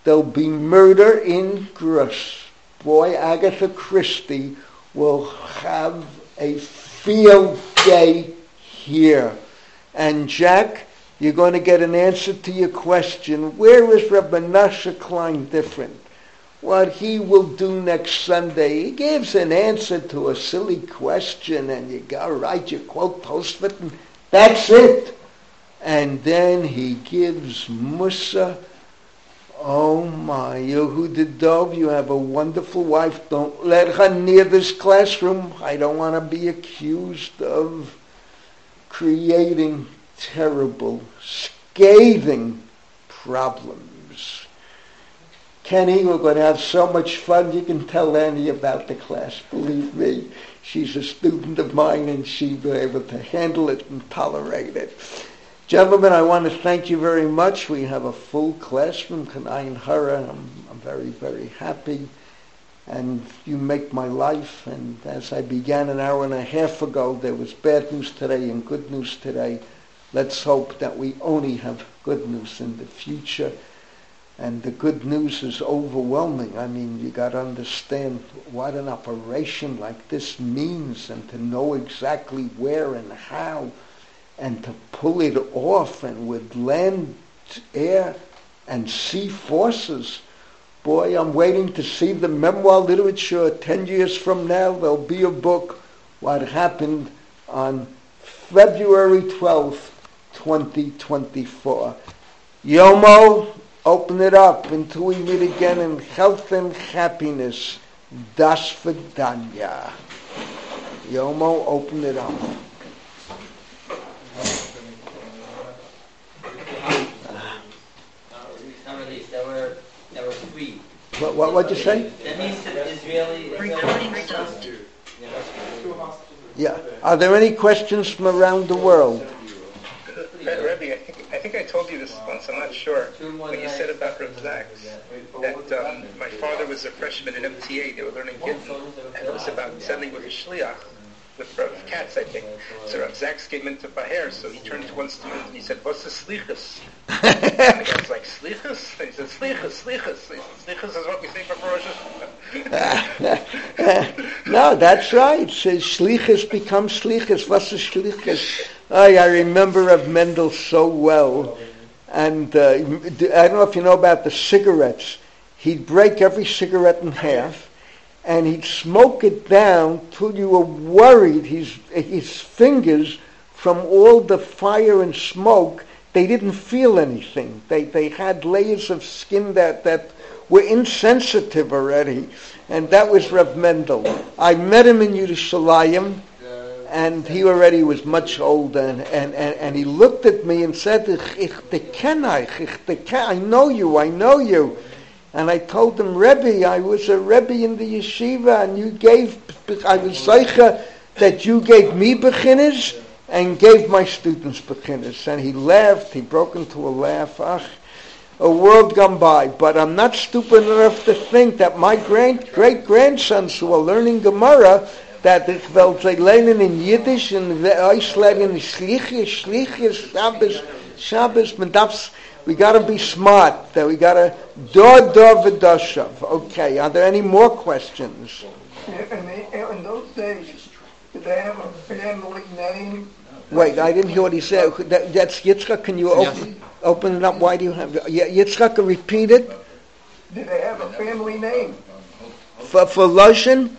there'll be murder in Grus. Boy, Agatha Christie will have a field day here. And Jack, you're going to get an answer to your question. Where is Reb Menashe Klein different? what he will do next Sunday. He gives an answer to a silly question, and you go right, you quote Tosfot, and that's it. And then he gives Musa, oh my, Yehuda Dov, you have a wonderful wife. Don't let her near this classroom. I don't want to be accused of creating terrible, scathing problems. Kenny, we're going to have so much fun. You can tell Annie about the class. Believe me, she's a student of mine and she'll be able to handle it and tolerate it. Gentlemen, I want to thank you very much. We have a full classroom, Kanai and Hara. I'm, I'm very, very happy. And you make my life. And as I began an hour and a half ago, there was bad news today and good news today. Let's hope that we only have good news in the future. And the good news is overwhelming. I mean, you got to understand what an operation like this means and to know exactly where and how and to pull it off and with land, air, and sea forces. Boy, I'm waiting to see the memoir literature. Ten years from now, there'll be a book, What Happened on February 12th, 2024. Yomo, Open it up until we meet again in health and happiness. Das Vidanya. Yomo, open it up. What, what, what'd you say? That means that Israeli... Yeah. Are there any questions from around the world? Rebbe, I think, I think I told you this once, I'm not sure, when you said about Reb Zaks, that um, my father was a freshman in MTA, they were learning Gittin, and it was about sending with a shliach. with Rav Katz, I think. So Rav Zaks came into Baher, so he turned to one student and he said, "What's the slichus?" and the guy was like, "Slichus?" And he said, "Slichus, slichus, slichus is what we say before Rosh no, that's right. Says shlichus becomes shlichus. What's the shlichus? I, I remember of Mendel so well. And uh, I don't know if you know about the cigarettes. He'd break every cigarette in half, and he'd smoke it down till you were worried. His his fingers, from all the fire and smoke, they didn't feel anything. They they had layers of skin that that were insensitive already, and that was Rev Mendel. I met him in Yerushalayim and he already was much older, and, and, and, and he looked at me and said, ich, ich, I know you, I know you. And I told him, Rebbe, I was a Rebbe in the yeshiva, and you gave, I was zeicha that you gave me beginners and gave my students beginners. And he laughed, he broke into a laugh. Ach, a world gone by. But I'm not stupid enough to think that my great great grandsons who are learning Gemara that ich will sie lernen in Yiddish und euch lernen in Schlichis, Schlichis, Shabbos, Shabbos, man darf's, we gotta be smart, that we gotta do, do, v'doshav. Okay, are there any more questions? In those days, did they have a family name? Wait, I didn't hear what he said. That, that's Yitzchak. Can you open, open it up? Why do you have... Yeah, Yitzchak, repeat it. Did they have a family name? For, for Loshen?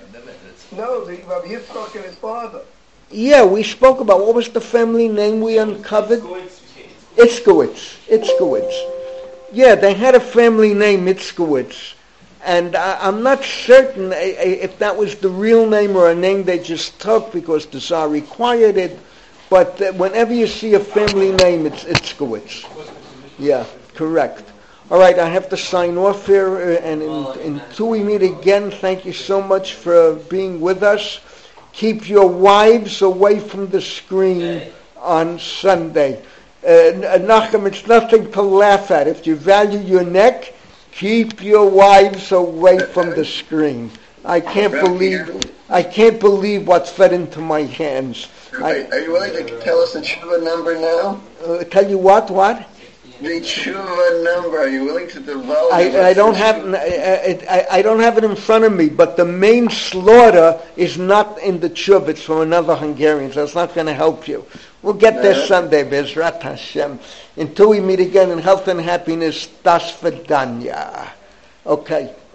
No, the Rabbi Yitzchak and his father. Yeah, we spoke about what was the family name we uncovered? Itzkowitz. Itzkowitz. Yeah, they had a family name, Itzkowitz. And I, am not certain if that was the real name or a name they just took because the Tsar required it. But uh, whenever you see a family name, it's Itzkowitz. Yeah, correct. All right, I have to sign off here, uh, and in, until we meet again, thank you so much for being with us. Keep your wives away from the screen on Sunday. Uh, Nachum, it's nothing to laugh at. If you value your neck, keep your wives away from the screen. I can't believe I can't believe what's fed into my hands. I, are you willing to tell us the tshuva number now? Uh, tell you what? What? The tshuva number? Are you willing to divulge? I, I don't have I, I, I, don't have it in front of me, but the main slaughter is not in the tshuva. It's from another Hungarian, so it's not going to help you. We'll get there Sunday, Bezrat Hashem. Until we meet again in health and happiness, das. Okay.